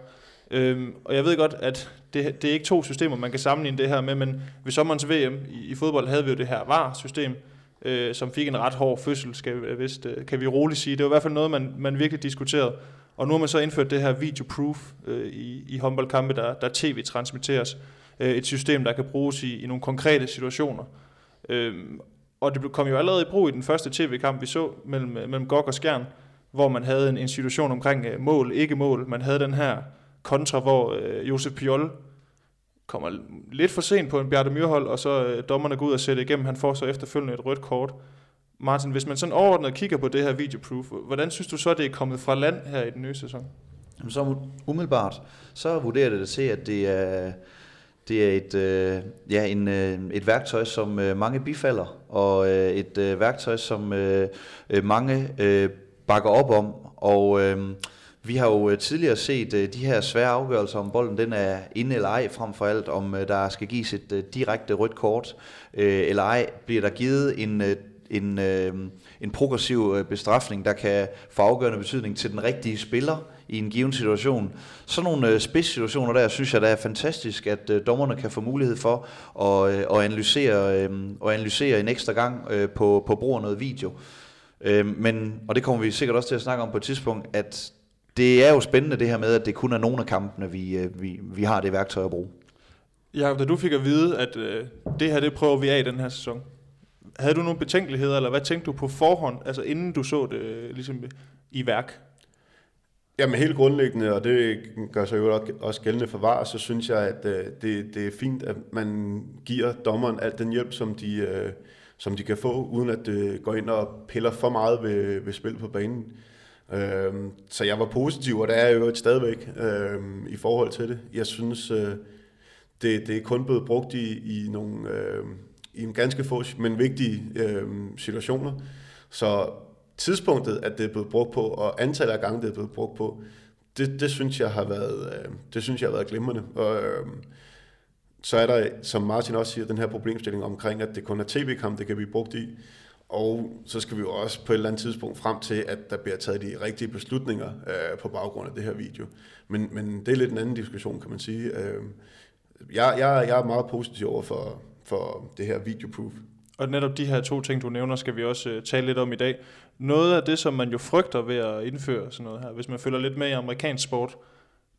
Speaker 2: Øhm, og jeg ved godt, at det, det er ikke to systemer, man kan sammenligne det her med, men ved sommerens VM i, i fodbold havde vi jo det her VAR-system, øh, som fik en ret hård fødsel, skal, øh, vist, øh, kan vi roligt sige. Det var i hvert fald noget, man, man virkelig diskuterede. Og nu har man så indført det her video-proof øh, i, i håndboldkampe, der, der tv-transmitteres. Øh, et system, der kan bruges i, i nogle konkrete situationer. Øh, og det kom jo allerede i brug i den første tv-kamp, vi så mellem, øh, mellem Gok og Skjern, hvor man havde en, en situation omkring øh, mål, ikke mål. Man havde den her kontra, hvor øh, Josef Piol kommer lidt for sent på en Bjarte Myrhold, og så øh, dommerne går ud og sætter igennem. Han får så efterfølgende et rødt kort. Martin, hvis man sådan overordnet kigger på det her videoproof, hvordan synes du så, det er kommet fra land her i den nye sæson?
Speaker 3: Jamen, Så umiddelbart, så vurderer det til, at det er, det er et, øh, ja, en, øh, et værktøj, som øh, mange bifalder, og øh, et øh, værktøj, som øh, øh mange øh, bakker op om. Og øh, vi har jo øh, tidligere set øh, de her svære afgørelser om bolden den er inde eller ej, frem for alt om øh, der skal gives et direkte rødt kort eller ej, bliver der givet en, en, en progressiv uh, bestrafning, der kan få afgørende betydning til den rigtige spiller i en given situation. Sådan nogle uh, spidssituationer der, synes jeg, der er fantastisk, at dommerne kan få mulighed for at, uh, at analysere, uh, at analysere en ekstra gang på, på brug af noget video. Men, og det kommer vi sikkert også til at snakke om på et tidspunkt, at det er jo spændende det her med, at det kun er nogle af kampene, vi, øh, vi, vi har det værktøj at bruge.
Speaker 2: Ja, da du fik at vide, at øh, det her, det prøver vi af i den her sæson. Havde du nogle betænkeligheder, eller hvad tænkte du på forhånd, altså inden du så det øh, ligesom i værk?
Speaker 4: Jamen helt grundlæggende, og det gør sig jo også gældende for VAR, så synes jeg, at øh, det, det er fint, at man giver dommeren al den hjælp, som de, øh, som de kan få, uden at det går ind og piller for meget ved, ved spil på banen. Øhm, så jeg var positiv, og det er jo stadigvæk øhm, i forhold til det. Jeg synes, øh, det, det er kun blevet brugt i, i nogle øh, i en ganske få, men vigtige øh, situationer. Så tidspunktet, at det er blevet brugt på, og antallet af gange, det er blevet brugt på, det, det synes jeg har været, øh, det synes jeg har været glimrende. Og, øh, så er der, som Martin også siger, den her problemstilling omkring, at det kun er tv-kamp, det kan blive brugt i. Og så skal vi jo også på et eller andet tidspunkt frem til, at der bliver taget de rigtige beslutninger øh, på baggrund af det her video. Men, men det er lidt en anden diskussion, kan man sige. Øh, jeg, jeg, jeg er meget positiv over for, for det her videoproof.
Speaker 2: Og netop de her to ting, du nævner, skal vi også uh, tale lidt om i dag. Noget af det, som man jo frygter ved at indføre sådan noget her, hvis man følger lidt med i amerikansk sport,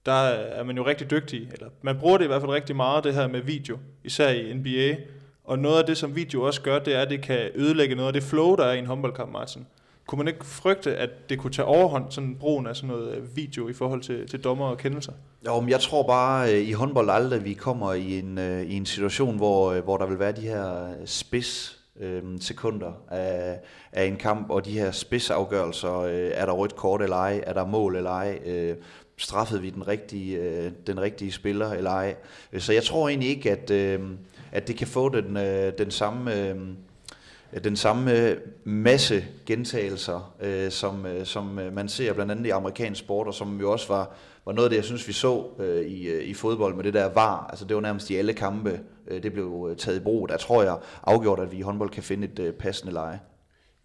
Speaker 2: der er man jo rigtig dygtig, eller man bruger det i hvert fald rigtig meget, det her med video, især i NBA, og noget af det, som video også gør, det er, at det kan ødelægge noget af det flow, der er i en håndboldkamp, Martin. Kunne man ikke frygte, at det kunne tage overhånd, sådan brugen af sådan noget øh, video i forhold til, til dommer og kendelser?
Speaker 3: Jo, men jeg tror bare øh, i håndbold aldrig, vi kommer i en, øh, i en situation, hvor, hvor der vil være de her spids øh, sekunder af, af en kamp, og de her spidsafgørelser, øh, er der rødt kort eller ej, er der mål eller ej, øh, straffede vi den rigtige, øh, den rigtige spiller eller ej. Så jeg tror egentlig ikke, at... Øh, at det kan få den, øh, den samme... Øh, den samme masse gentagelser, øh, som, øh, som øh, man ser blandt andet i amerikansk sport, og som jo også var, var noget af det, jeg synes, vi så øh, i, øh, i fodbold med det der var. Altså det var nærmest i alle kampe, øh, det blev øh, taget i brug. Der tror jeg afgjort, at vi i håndbold kan finde et øh, passende leje.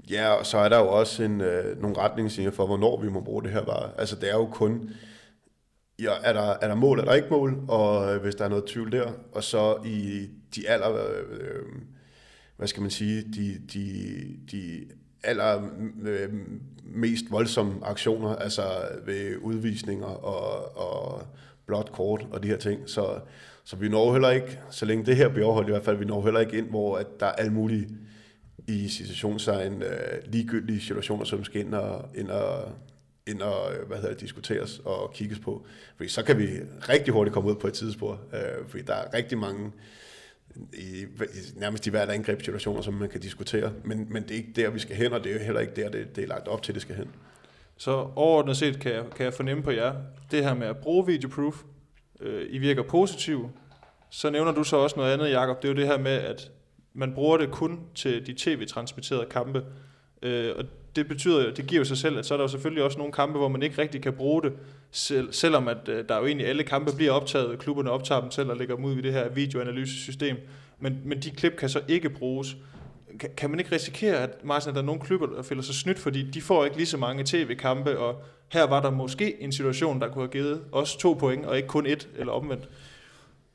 Speaker 4: Ja, og så er der jo også en, øh, nogle retningslinjer for, hvornår vi må bruge det her var. Altså det er jo kun, ja, er, der, er der mål, er der ikke mål, og øh, hvis der er noget tvivl der, og så i de aller, øh, hvad skal man sige, de, de, de aller øh, mest voldsomme aktioner, altså ved udvisninger og, og blot kort og de her ting. Så, så vi når heller ikke, så længe det her bliver overholdt i hvert fald, vi når heller ikke ind, hvor at der er alle mulige i situationstegn øh, ligegyldige situationer, som skal ind og, ind og, ind og øh, hvad hedder det, diskuteres og kigges på. Fordi så kan vi rigtig hurtigt komme ud på et tidsspor, øh, fordi der er rigtig mange i, nærmest i hvert angrebssituationer, som man kan diskutere. Men, men det er ikke der, vi skal hen, og det er jo heller ikke der, det, det er lagt op til, det skal hen.
Speaker 2: Så overordnet set kan jeg, kan jeg fornemme på jer, det her med at bruge videoproof, øh, I virker positivt. Så nævner du så også noget andet, Jakob. Det er jo det her med, at man bruger det kun til de tv-transmitterede kampe. Øh, og det betyder, det giver jo sig selv, at så er der jo selvfølgelig også nogle kampe, hvor man ikke rigtig kan bruge det, selv, selvom at øh, der jo egentlig alle kampe bliver optaget, klubberne optager dem selv og lægger dem ud i det her videoanalysesystem, men, men de klip kan så ikke bruges. Kan, kan man ikke risikere, at, Martin, at der er nogle klubber, der føler sig snydt, fordi de får ikke lige så mange tv-kampe, og her var der måske en situation, der kunne have givet os to point, og ikke kun et, eller omvendt?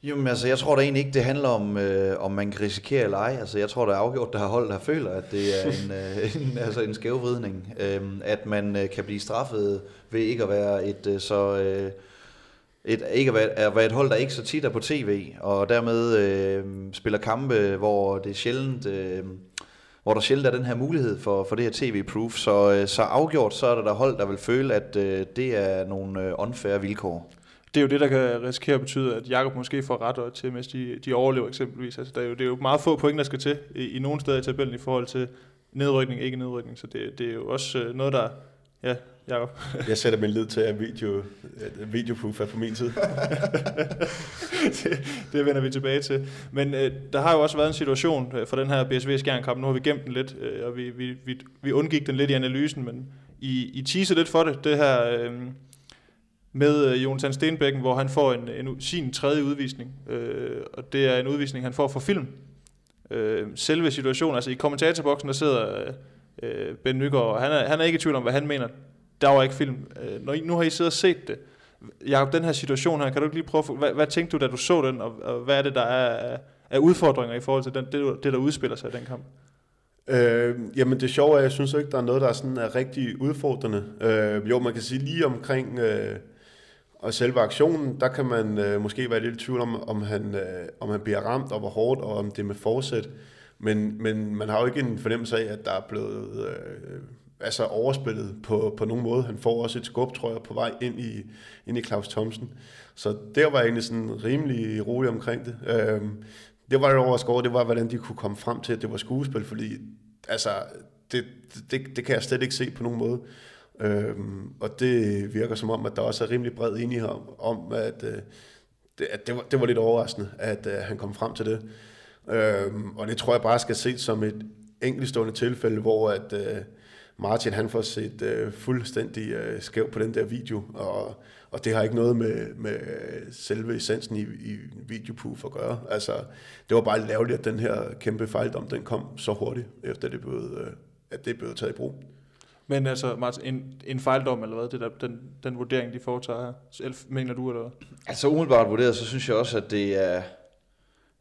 Speaker 3: Jamen altså, jeg tror da egentlig ikke, det handler om, øh, om man kan risikere eller ej. Altså, jeg tror, der er afgjort, der har holdt, der føler, at det er en, øh, en, altså en skævvridning. Øh, at man øh, kan blive straffet ved ikke at være et øh, så... Øh, et, ikke at være, at være et hold, der ikke så tit er på tv, og dermed øh, spiller kampe, hvor det er sjældent... Øh, hvor der sjældent er den her mulighed for, for det her tv-proof. Så, øh, så afgjort, så er der der hold, der vil føle, at øh, det er nogle øh, unfair vilkår
Speaker 2: det er jo det, der kan risikere at betyde, at Jakob måske får ret til, mens de, de overlever eksempelvis. Altså, der er jo, det er jo meget få point, der skal til i, i nogle steder i tabellen i forhold til nedrykning, ikke nedrykning. Så det, det er jo også øh, noget, der... Ja, Jacob.
Speaker 4: Jeg sætter min lid til, at video, videoproof er på min tid.
Speaker 2: det, det vender vi tilbage til. Men øh, der har jo også været en situation øh, for den her BSV skjernkamp. Nu har vi gemt den lidt, øh, og vi, vi, vi, vi undgik den lidt i analysen, men I, I teaser lidt for det, det her... Øh, med øh, Jonathan Stenbækken, hvor han får en, en, sin tredje udvisning. Øh, og det er en udvisning, han får for film. Øh, selve situationen, altså i kommentatorboksen, der sidder øh, Ben Nygaard, og han er, han er ikke i tvivl om, hvad han mener. Der var ikke film. Øh, når I, nu har I siddet og set det. Jakob, den her situation her, kan du ikke lige prøve, hvad, hvad tænkte du, da du så den, og, og hvad er det, der er af udfordringer i forhold til den, det, det, der udspiller sig i den kamp?
Speaker 4: Øh, jamen det sjove er, at jeg synes ikke, der er noget, der er, sådan, er rigtig udfordrende. Øh, jo, man kan sige lige omkring... Øh, og selve aktionen, der kan man øh, måske være lidt i tvivl om, om han, øh, om han bliver ramt, og hvor hårdt, og om det med forsæt. Men, men man har jo ikke en fornemmelse af, at der er blevet øh, altså overspillet på, på nogen måde. Han får også et skub, tror jeg, på vej ind i, ind i Claus Thomsen. Så der var jeg egentlig sådan rimelig rolig omkring det. Øh, det var det overskåret, det var, hvordan de kunne komme frem til, at det var skuespil, fordi altså, det, det, det kan jeg slet ikke se på nogen måde. Øhm, og det virker som om, at der også er rimelig bred enighed om, om at, øh, det, at det, var, det var lidt overraskende, at øh, han kom frem til det. Øhm, og det tror jeg bare skal ses som et enkeltstående tilfælde, hvor at øh, Martin han får set øh, fuldstændig øh, skæv på den der video, og, og det har ikke noget med, med selve essensen i, i videoproof at gøre. Altså, det var bare lavligt, at den her kæmpe fejldom, den kom så hurtigt, efter det blev, øh, at det blev taget i brug.
Speaker 2: Men altså, Martin, en, en fejldom, eller hvad, det der, den, den vurdering, de foretager her, Elf, mener du, eller hvad?
Speaker 3: Altså umiddelbart vurderet, så synes jeg også, at det er,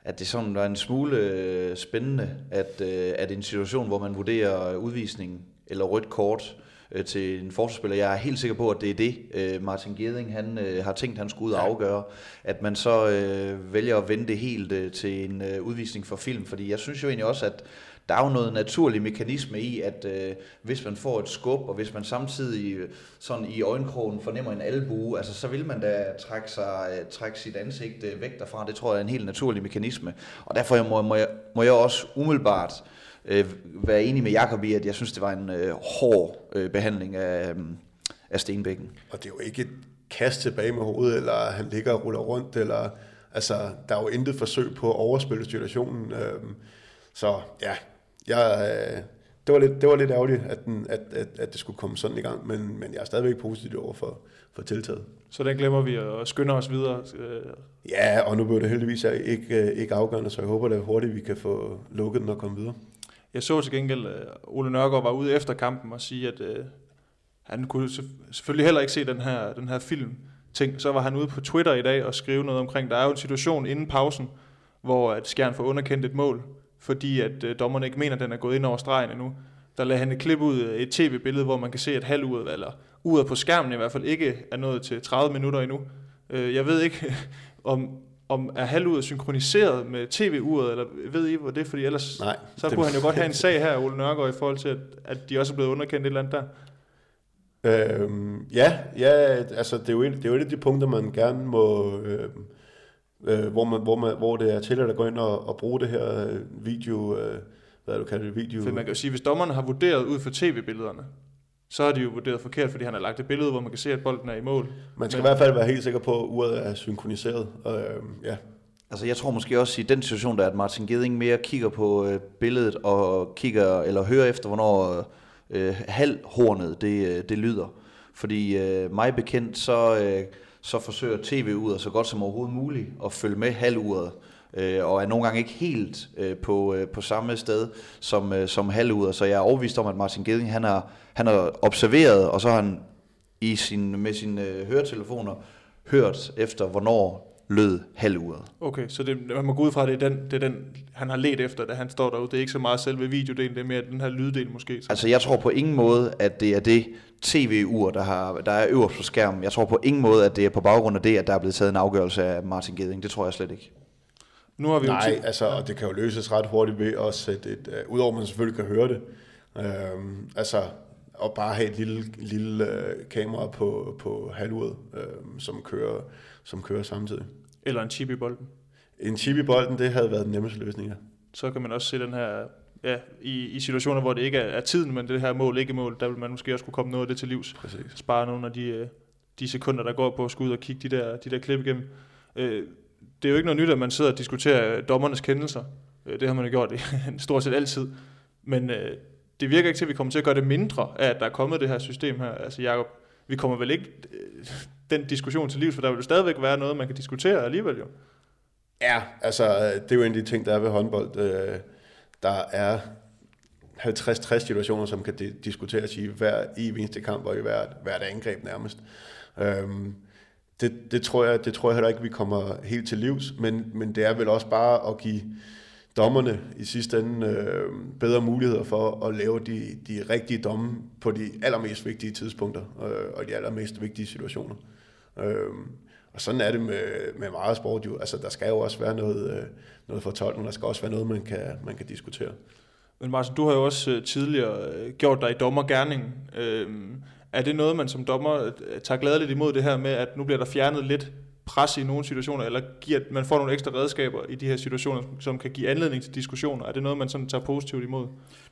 Speaker 3: at det sådan er en smule øh, spændende, at, øh, at en situation, hvor man vurderer udvisning eller rødt kort øh, til en forsvarsspiller, jeg er helt sikker på, at det er det, Martin Geding han, har tænkt, han skulle ud og afgøre, at man så øh, vælger at vende det helt til en øh, udvisning for film, fordi jeg synes jo egentlig også, at der er jo noget naturlig mekanisme i, at øh, hvis man får et skub, og hvis man samtidig øh, sådan i øjenkrogen fornemmer en albue, altså så vil man da trække, sig, øh, trække sit ansigt øh, væk derfra. Det tror jeg er en helt naturlig mekanisme. Og derfor må, må, jeg, må jeg også umiddelbart øh, være enig med Jakob i, at jeg synes, det var en øh, hård øh, behandling af, øh, af Stenbækken.
Speaker 4: Og det er jo ikke et kast tilbage med hovedet, eller han ligger og ruller rundt, eller altså, der er jo intet forsøg på at overspille situationen. Øh, så ja, jeg, øh, det, var lidt, det var lidt ærgerligt, at, den, at, at, at det skulle komme sådan i gang, men, men jeg er stadigvæk positiv over for, for tiltaget.
Speaker 2: Så den glemmer vi og skynder os videre. Øh,
Speaker 4: Ja, og nu blev det heldigvis ikke, øh, ikke afgørende, så jeg håber, at hurtigt vi kan få lukket den og komme videre.
Speaker 2: Jeg så til gengæld, at Ole Nørgaard var ude efter kampen og sige, at øh, han kunne selvf- selvfølgelig heller ikke se den her, den her film ting. Så var han ude på Twitter i dag og skrive noget omkring, der er jo en situation inden pausen, hvor at Skjern får underkendt et mål, fordi at øh, dommerne ikke mener, at den er gået ind over stregen endnu. Der lagde han et klip ud, et tv-billede, hvor man kan se, at halvuret, eller uret på skærmen i hvert fald, ikke er nået til 30 minutter endnu. Øh, jeg ved ikke, om, om er halvuret synkroniseret med tv-uret, eller ved I, hvor det er? Fordi ellers
Speaker 4: Nej,
Speaker 2: så kunne han jo godt have en sag her, Ole Nørgaard, i forhold til, at, at de også er blevet underkendt et eller andet der.
Speaker 4: Øhm, ja, ja, altså det er, jo et, det er jo et af de punkter, man gerne må, øh, øh, hvor, man, hvor, man, hvor det er tilladt at gå ind og, og bruge det her øh, video, øh, hvad er det, du kalder det, video?
Speaker 2: For man kan jo sige, hvis dommerne har vurderet ud fra tv-billederne, så har de jo vurderet forkert, fordi han har lagt et billede, hvor man kan se, at bolden er i mål.
Speaker 4: Man skal
Speaker 2: Men-
Speaker 4: i hvert fald være helt sikker på, at uret er synkroniseret. Og, øh, ja.
Speaker 3: Altså jeg tror måske også i den situation, der er, at Martin Geding mere kigger på øh, billedet og kigger eller hører efter, hvornår øh, halvhornet det, øh, det lyder. Fordi øh, mig bekendt, så, øh, så forsøger tv-uret så godt som overhovedet muligt at følge med halvuret. Øh, og er nogle gange ikke helt øh, på, øh, på samme sted som, øh, som halvuret. Så jeg er overvist om, at Martin Geding han har, han har observeret, og så har han i sin, med sine øh, høretelefoner hørt efter, hvornår lød halvuret.
Speaker 2: Okay, så det, man må gå ud fra, at det er, den, det er den, han har let efter, da han står derude. Det er ikke så meget selve videodelen, det er mere den her lyddel måske. Så.
Speaker 3: Altså, jeg tror på ingen måde, at det er det tv-ur, der, har, der er øverst på skærmen. Jeg tror på ingen måde, at det er på baggrund af det, at der er blevet taget en afgørelse af Martin Geding. Det tror jeg slet ikke.
Speaker 2: Nu har vi jo
Speaker 4: Nej,
Speaker 2: tid.
Speaker 4: altså, og det kan jo løses ret hurtigt ved at sætte et, uh, udover at man selvfølgelig kan høre det, øhm, altså, og bare have et lille, lille uh, kamera på, på halvuret, øhm, som, kører, som kører samtidig.
Speaker 2: Eller en chip i bolden.
Speaker 4: En chip i bolden, det havde været den nemmeste løsning, ja.
Speaker 2: Så kan man også se den her, ja, i, i situationer, hvor det ikke er, er tiden, men det her mål, ikke mål, der vil man måske også kunne komme noget af det til livs.
Speaker 4: Præcis.
Speaker 2: spare nogle af de, øh, de sekunder, der går på at skulle ud og kigge de der, de der klip igennem. Øh, Det er jo ikke noget nyt, at man sidder og diskuterer øh, dommernes kendelser. Det har man jo gjort i stort set altid. Men øh, det virker ikke til, at vi kommer til at gøre det mindre af, at der er kommet det her system her. Altså Jacob, vi kommer vel ikke øh, den diskussion til livs, for der vil jo stadigvæk være noget, man kan diskutere alligevel jo.
Speaker 4: Ja, altså det er jo en af de ting, der er ved håndbold. Øh, Der er 50-60 situationer, som kan diskuteres i hver i eneste kamp og i hvert, hvert angreb nærmest. Øhm, det, det, tror jeg, det tror jeg heller ikke, vi kommer helt til livs, men, men det er vel også bare at give dommerne i sidste ende øh, bedre muligheder for at lave de, de rigtige domme på de allermest vigtige tidspunkter øh, og de allermest vigtige situationer. Øhm, og sådan er det med, med meget sport jo. Altså, der skal jo også være noget, øh, noget fortolkning, der skal også være noget, man kan, man kan diskutere.
Speaker 2: Men Martin, du har jo også øh, tidligere øh, gjort dig i dommergærningen. Øhm, er det noget, man som dommer tager gladeligt imod det her med, at nu bliver der fjernet lidt pres i nogle situationer, eller giver, man får nogle ekstra redskaber i de her situationer, som kan give anledning til diskussioner? Er det noget, man sådan tager positivt imod?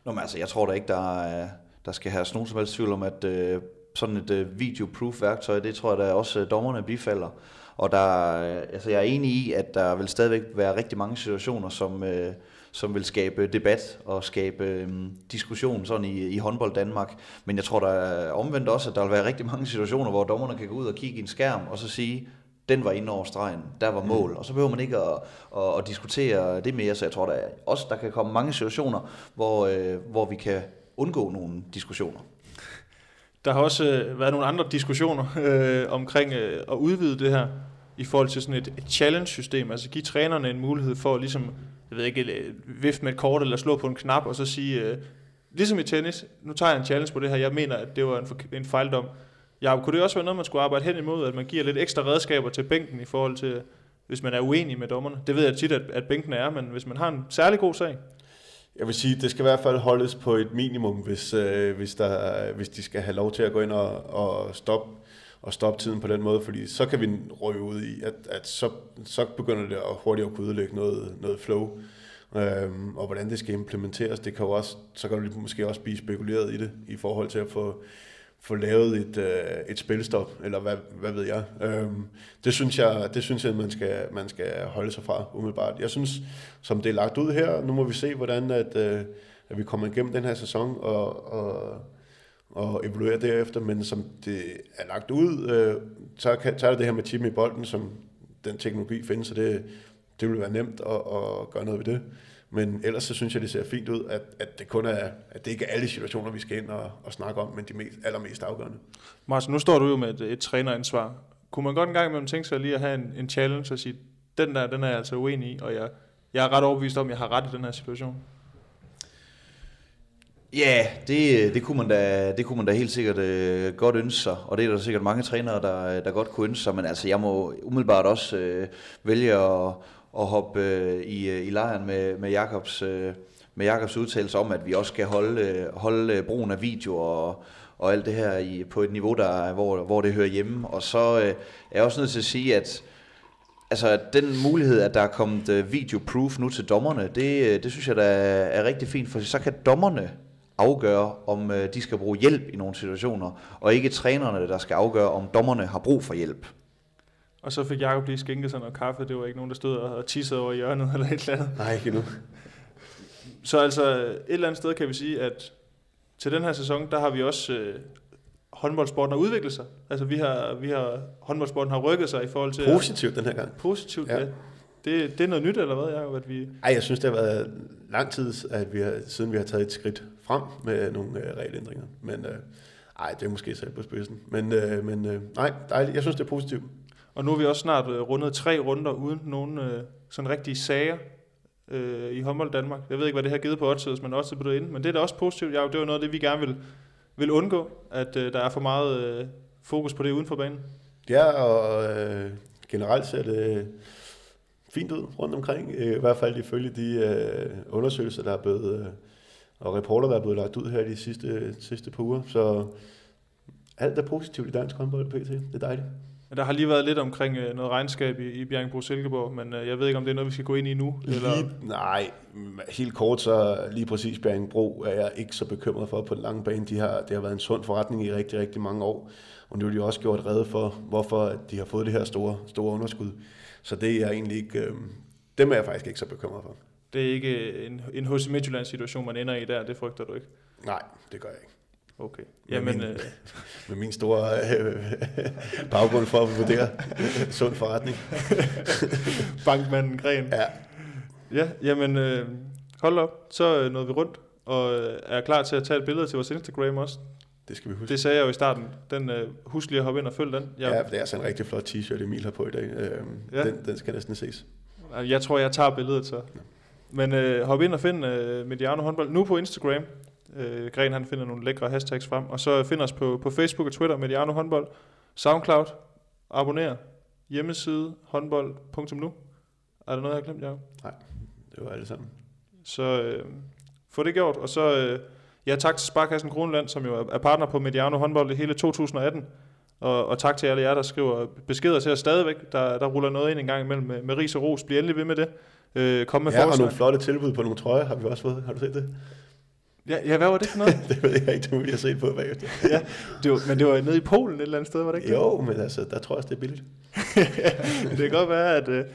Speaker 3: Nå, men altså, jeg tror da ikke, der, er, der skal have nogen som helst tvivl om, at øh, sådan et øh, video-proof værktøj, det tror jeg da også øh, dommerne bifalder. Og der, øh, altså, jeg er enig i, at der vil stadigvæk være rigtig mange situationer, som, øh, som vil skabe debat og skabe øh, diskussion sådan i, i håndbold Danmark. Men jeg tror der er omvendt også, at der vil være rigtig mange situationer, hvor dommerne kan gå ud og kigge i en skærm og så sige, den var inde over stregen, der var mål, og så behøver man ikke at, at, at diskutere det mere, så jeg tror der er også, der kan komme mange situationer, hvor, øh, hvor vi kan undgå nogle diskussioner.
Speaker 2: Der har også øh, været nogle andre diskussioner øh, omkring øh, at udvide det her i forhold til sådan et, et challenge-system, altså give trænerne en mulighed for at ligesom, jeg ved ikke, øh, vifte med et kort eller slå på en knap og så sige, øh, ligesom i tennis, nu tager jeg en challenge på det her, jeg mener, at det var en, en fejldom. Ja, kunne det også være noget, man skulle arbejde hen imod, at man giver lidt ekstra redskaber til bænken i forhold til, hvis man er uenig med dommerne? Det ved jeg tit, at, at bænken er, men hvis man har en særlig god sag,
Speaker 4: jeg vil sige, det skal i hvert fald holdes på et minimum, hvis, øh, hvis, der, hvis de skal have lov til at gå ind og, og stoppe og stoppe tiden på den måde, fordi så kan vi røve ud i, at, at så, så begynder det at hurtigt at kunne udlægge noget, noget flow. Øhm, og hvordan det skal implementeres, det kan jo også, så kan du måske også blive spekuleret i det, i forhold til at få, få lavet et, øh, et spilstop, eller hvad, hvad ved jeg. Øhm, det synes jeg, det synes jeg man, skal, man skal holde sig fra umiddelbart. Jeg synes, som det er lagt ud her, nu må vi se, hvordan at, øh, at vi kommer igennem den her sæson, og, og, og evaluere derefter, men som det er lagt ud, øh, så, kan, så er det det her med chip i bolden, som den teknologi findes, så det, det vil være nemt at, at gøre noget ved det. Men ellers så synes jeg, det ser fint ud, at, at det kun er, at det ikke er alle situationer, vi skal ind og, og snakke om, men de mest, allermest afgørende.
Speaker 2: Martin, nu står du jo med et, et træneransvar. Kunne man godt en gang imellem tænke sig lige at have en, en challenge og sige, den der, den er jeg altså uenig i, og jeg, jeg er ret overbevist om, at jeg har ret i den her situation?
Speaker 3: Ja, det, det, kunne man da, det kunne man da helt sikkert øh, godt ønske sig, og det er der sikkert mange trænere, der, der godt kunne ønske sig, men altså jeg må umiddelbart også øh, vælge at, at hoppe øh, i, øh, i lejren med, med Jakobs, øh, med Jakobs udtalelse om, at vi også skal holde, øh, holde øh, brugen af video og, og alt det her i, på et niveau, der, hvor, hvor det hører hjemme. Og så øh, er jeg også nødt til at sige, at altså, den mulighed, at der er kommet øh, video-proof nu til dommerne, det, øh, det synes jeg da er rigtig fint, for så kan dommerne afgøre, om øh, de skal bruge hjælp i nogle situationer, og ikke trænerne, der skal afgøre, om dommerne har brug for hjælp.
Speaker 2: Og så fik Jacob lige skænket sig noget kaffe. Det var ikke nogen, der stod og tissede over hjørnet eller et eller andet.
Speaker 4: Nej, ikke nu.
Speaker 2: Så altså et eller andet sted kan vi sige, at til den her sæson, der har vi også øh, håndboldsporten har udviklet sig. Altså vi har, vi har, håndboldsporten har rykket sig i forhold til...
Speaker 4: Positivt den her gang.
Speaker 2: Positivt,
Speaker 4: Ja.
Speaker 2: ja. Det, det er noget nyt, eller hvad, Jacob, at vi...
Speaker 4: Ej, jeg synes, det har været lang tid, at vi har, siden vi har taget et skridt frem med nogle øh, regelændringer. Men øh, ej, det er måske selv på spidsen. Men, øh, men øh, nej, dejligt. Jeg synes, det er positivt.
Speaker 2: Og nu er vi også snart øh, rundet tre runder uden nogen øh, sådan rigtige sager øh, i håndbold Danmark. Jeg ved ikke, hvad det har givet på odds, men også det ind. Men det er da også positivt. Ja, det var noget af det, vi gerne vil, vil undgå, at øh, der er for meget øh, fokus på det uden for banen.
Speaker 4: Ja, og øh, generelt ser det øh, fint ud rundt omkring. Øh, I hvert fald ifølge de øh, undersøgelser, der er blevet, øh, og reporter, der er blevet lagt ud her de sidste, sidste par uger. Så alt er positivt i dansk håndbold, pt. Det er dejligt.
Speaker 2: Der har lige været lidt omkring øh, noget regnskab i, i Bjergbro Silkeborg, men øh, jeg ved ikke, om det er noget, vi skal gå ind i nu. Eller...
Speaker 4: Lige, nej, helt kort så lige præcis Bjerringbro er jeg ikke så bekymret for på den lange bane. De har, det har været en sund forretning i rigtig, rigtig mange år. Og nu har de også gjort redde for, hvorfor de har fået det her store, store underskud. Så det er egentlig ikke, øh, dem er jeg faktisk ikke så bekymret for.
Speaker 2: Det er ikke en, en H.C. Midtjylland-situation, man ender i der, det frygter du ikke.
Speaker 4: Nej, det gør jeg ikke.
Speaker 2: Okay.
Speaker 4: Men
Speaker 2: Jamen,
Speaker 4: min-
Speaker 2: øh,
Speaker 4: Med min store øh, baggrund for at vurdere sund forretning.
Speaker 2: bankmanden Gren.
Speaker 4: Ja,
Speaker 2: Ja, jamen, øh, hold op. Så øh, nåede vi rundt, og øh, er klar til at tage et billede til vores Instagram også.
Speaker 4: det skal vi huske.
Speaker 2: Det sagde jeg jo i starten. Den, øh, husk lige at hoppe ind og følge den. Jeg,
Speaker 4: Ja, det er altså en rigtig flot t-shirt, Emil har på i dag. Øh,
Speaker 2: Ja.
Speaker 4: den, den skal næsten ses.
Speaker 2: jeg tror, jeg tager billedet så. Men øh, hop ind og find øh, Mediano håndbold nu på Instagram. Øh, Gren han finder nogle lækre hashtags frem. Og så find os på, på Facebook og Twitter, Mediano håndbold. Soundcloud. Abonner. Hjemmeside håndbold.nu. Er der noget, jeg har glemt, Jacob?
Speaker 4: Det var alle sammen.
Speaker 2: Så øh, få det gjort. Og så øh, ja, tak til Sparkassen Kroneland, som jo er er partner på Mediano håndbold i hele 2018. Og, og tak til alle jer, der skriver beskeder til os stadigvæk. Der, der ruller noget ind en gang imellem med, med ris og ros. Bliv endelig ved med det. Øh, kom med
Speaker 4: Ja, og
Speaker 2: forslag.
Speaker 4: nogle flotte tilbud på nogle trøjer har vi også fået. Har du set det?
Speaker 2: Ja, ja, hvad var det for noget?
Speaker 4: det ved jeg ikke, det vi have set på bagefter.
Speaker 2: ja, det var, men det var nede i Polen et eller andet sted, var det ikke
Speaker 4: Jo, men altså, der tror jeg også, det er billigt.
Speaker 2: det? kan godt være, at... Øh,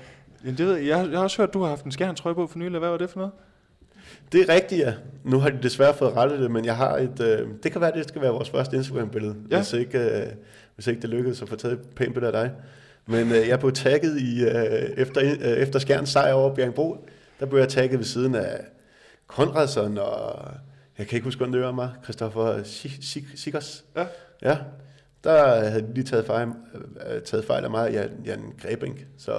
Speaker 2: det ved, jeg, jeg, jeg har også hørt, at du har haft en skærntrøje på for nylig. Hvad var det for noget?
Speaker 4: Det er rigtigt, ja. Nu har de desværre fået rettet det, men jeg har et... Øh, det kan være, det skal være vores første Instagram-billede,
Speaker 2: ja.
Speaker 4: hvis, ikke, øh, hvis ikke det lykkedes at få taget et pænt billede af dig. Men øh, jeg blev tagget i, øh, efter, øh, efter Skjerns sejr over Bjergbro, der blev jeg tagget ved siden af Konradsen og... Jeg kan ikke huske, hvem det var mig. Christoffer Sikkers.
Speaker 2: Ja.
Speaker 4: Ja. Der havde de lige taget fejl, øh, taget fejl af mig, Jan, Jan Grebink. Så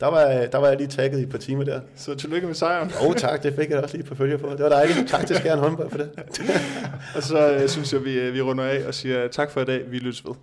Speaker 4: der var, der var jeg lige tagget i et par timer der.
Speaker 2: Så tillykke med sejren.
Speaker 4: Jo tak, det fik jeg også lige på følge på. Det var dejligt. Tak til Skjern håndbold for det.
Speaker 2: Og så øh, synes jeg, vi, øh, vi runder af og siger tak for i dag. Vi lyttes ved.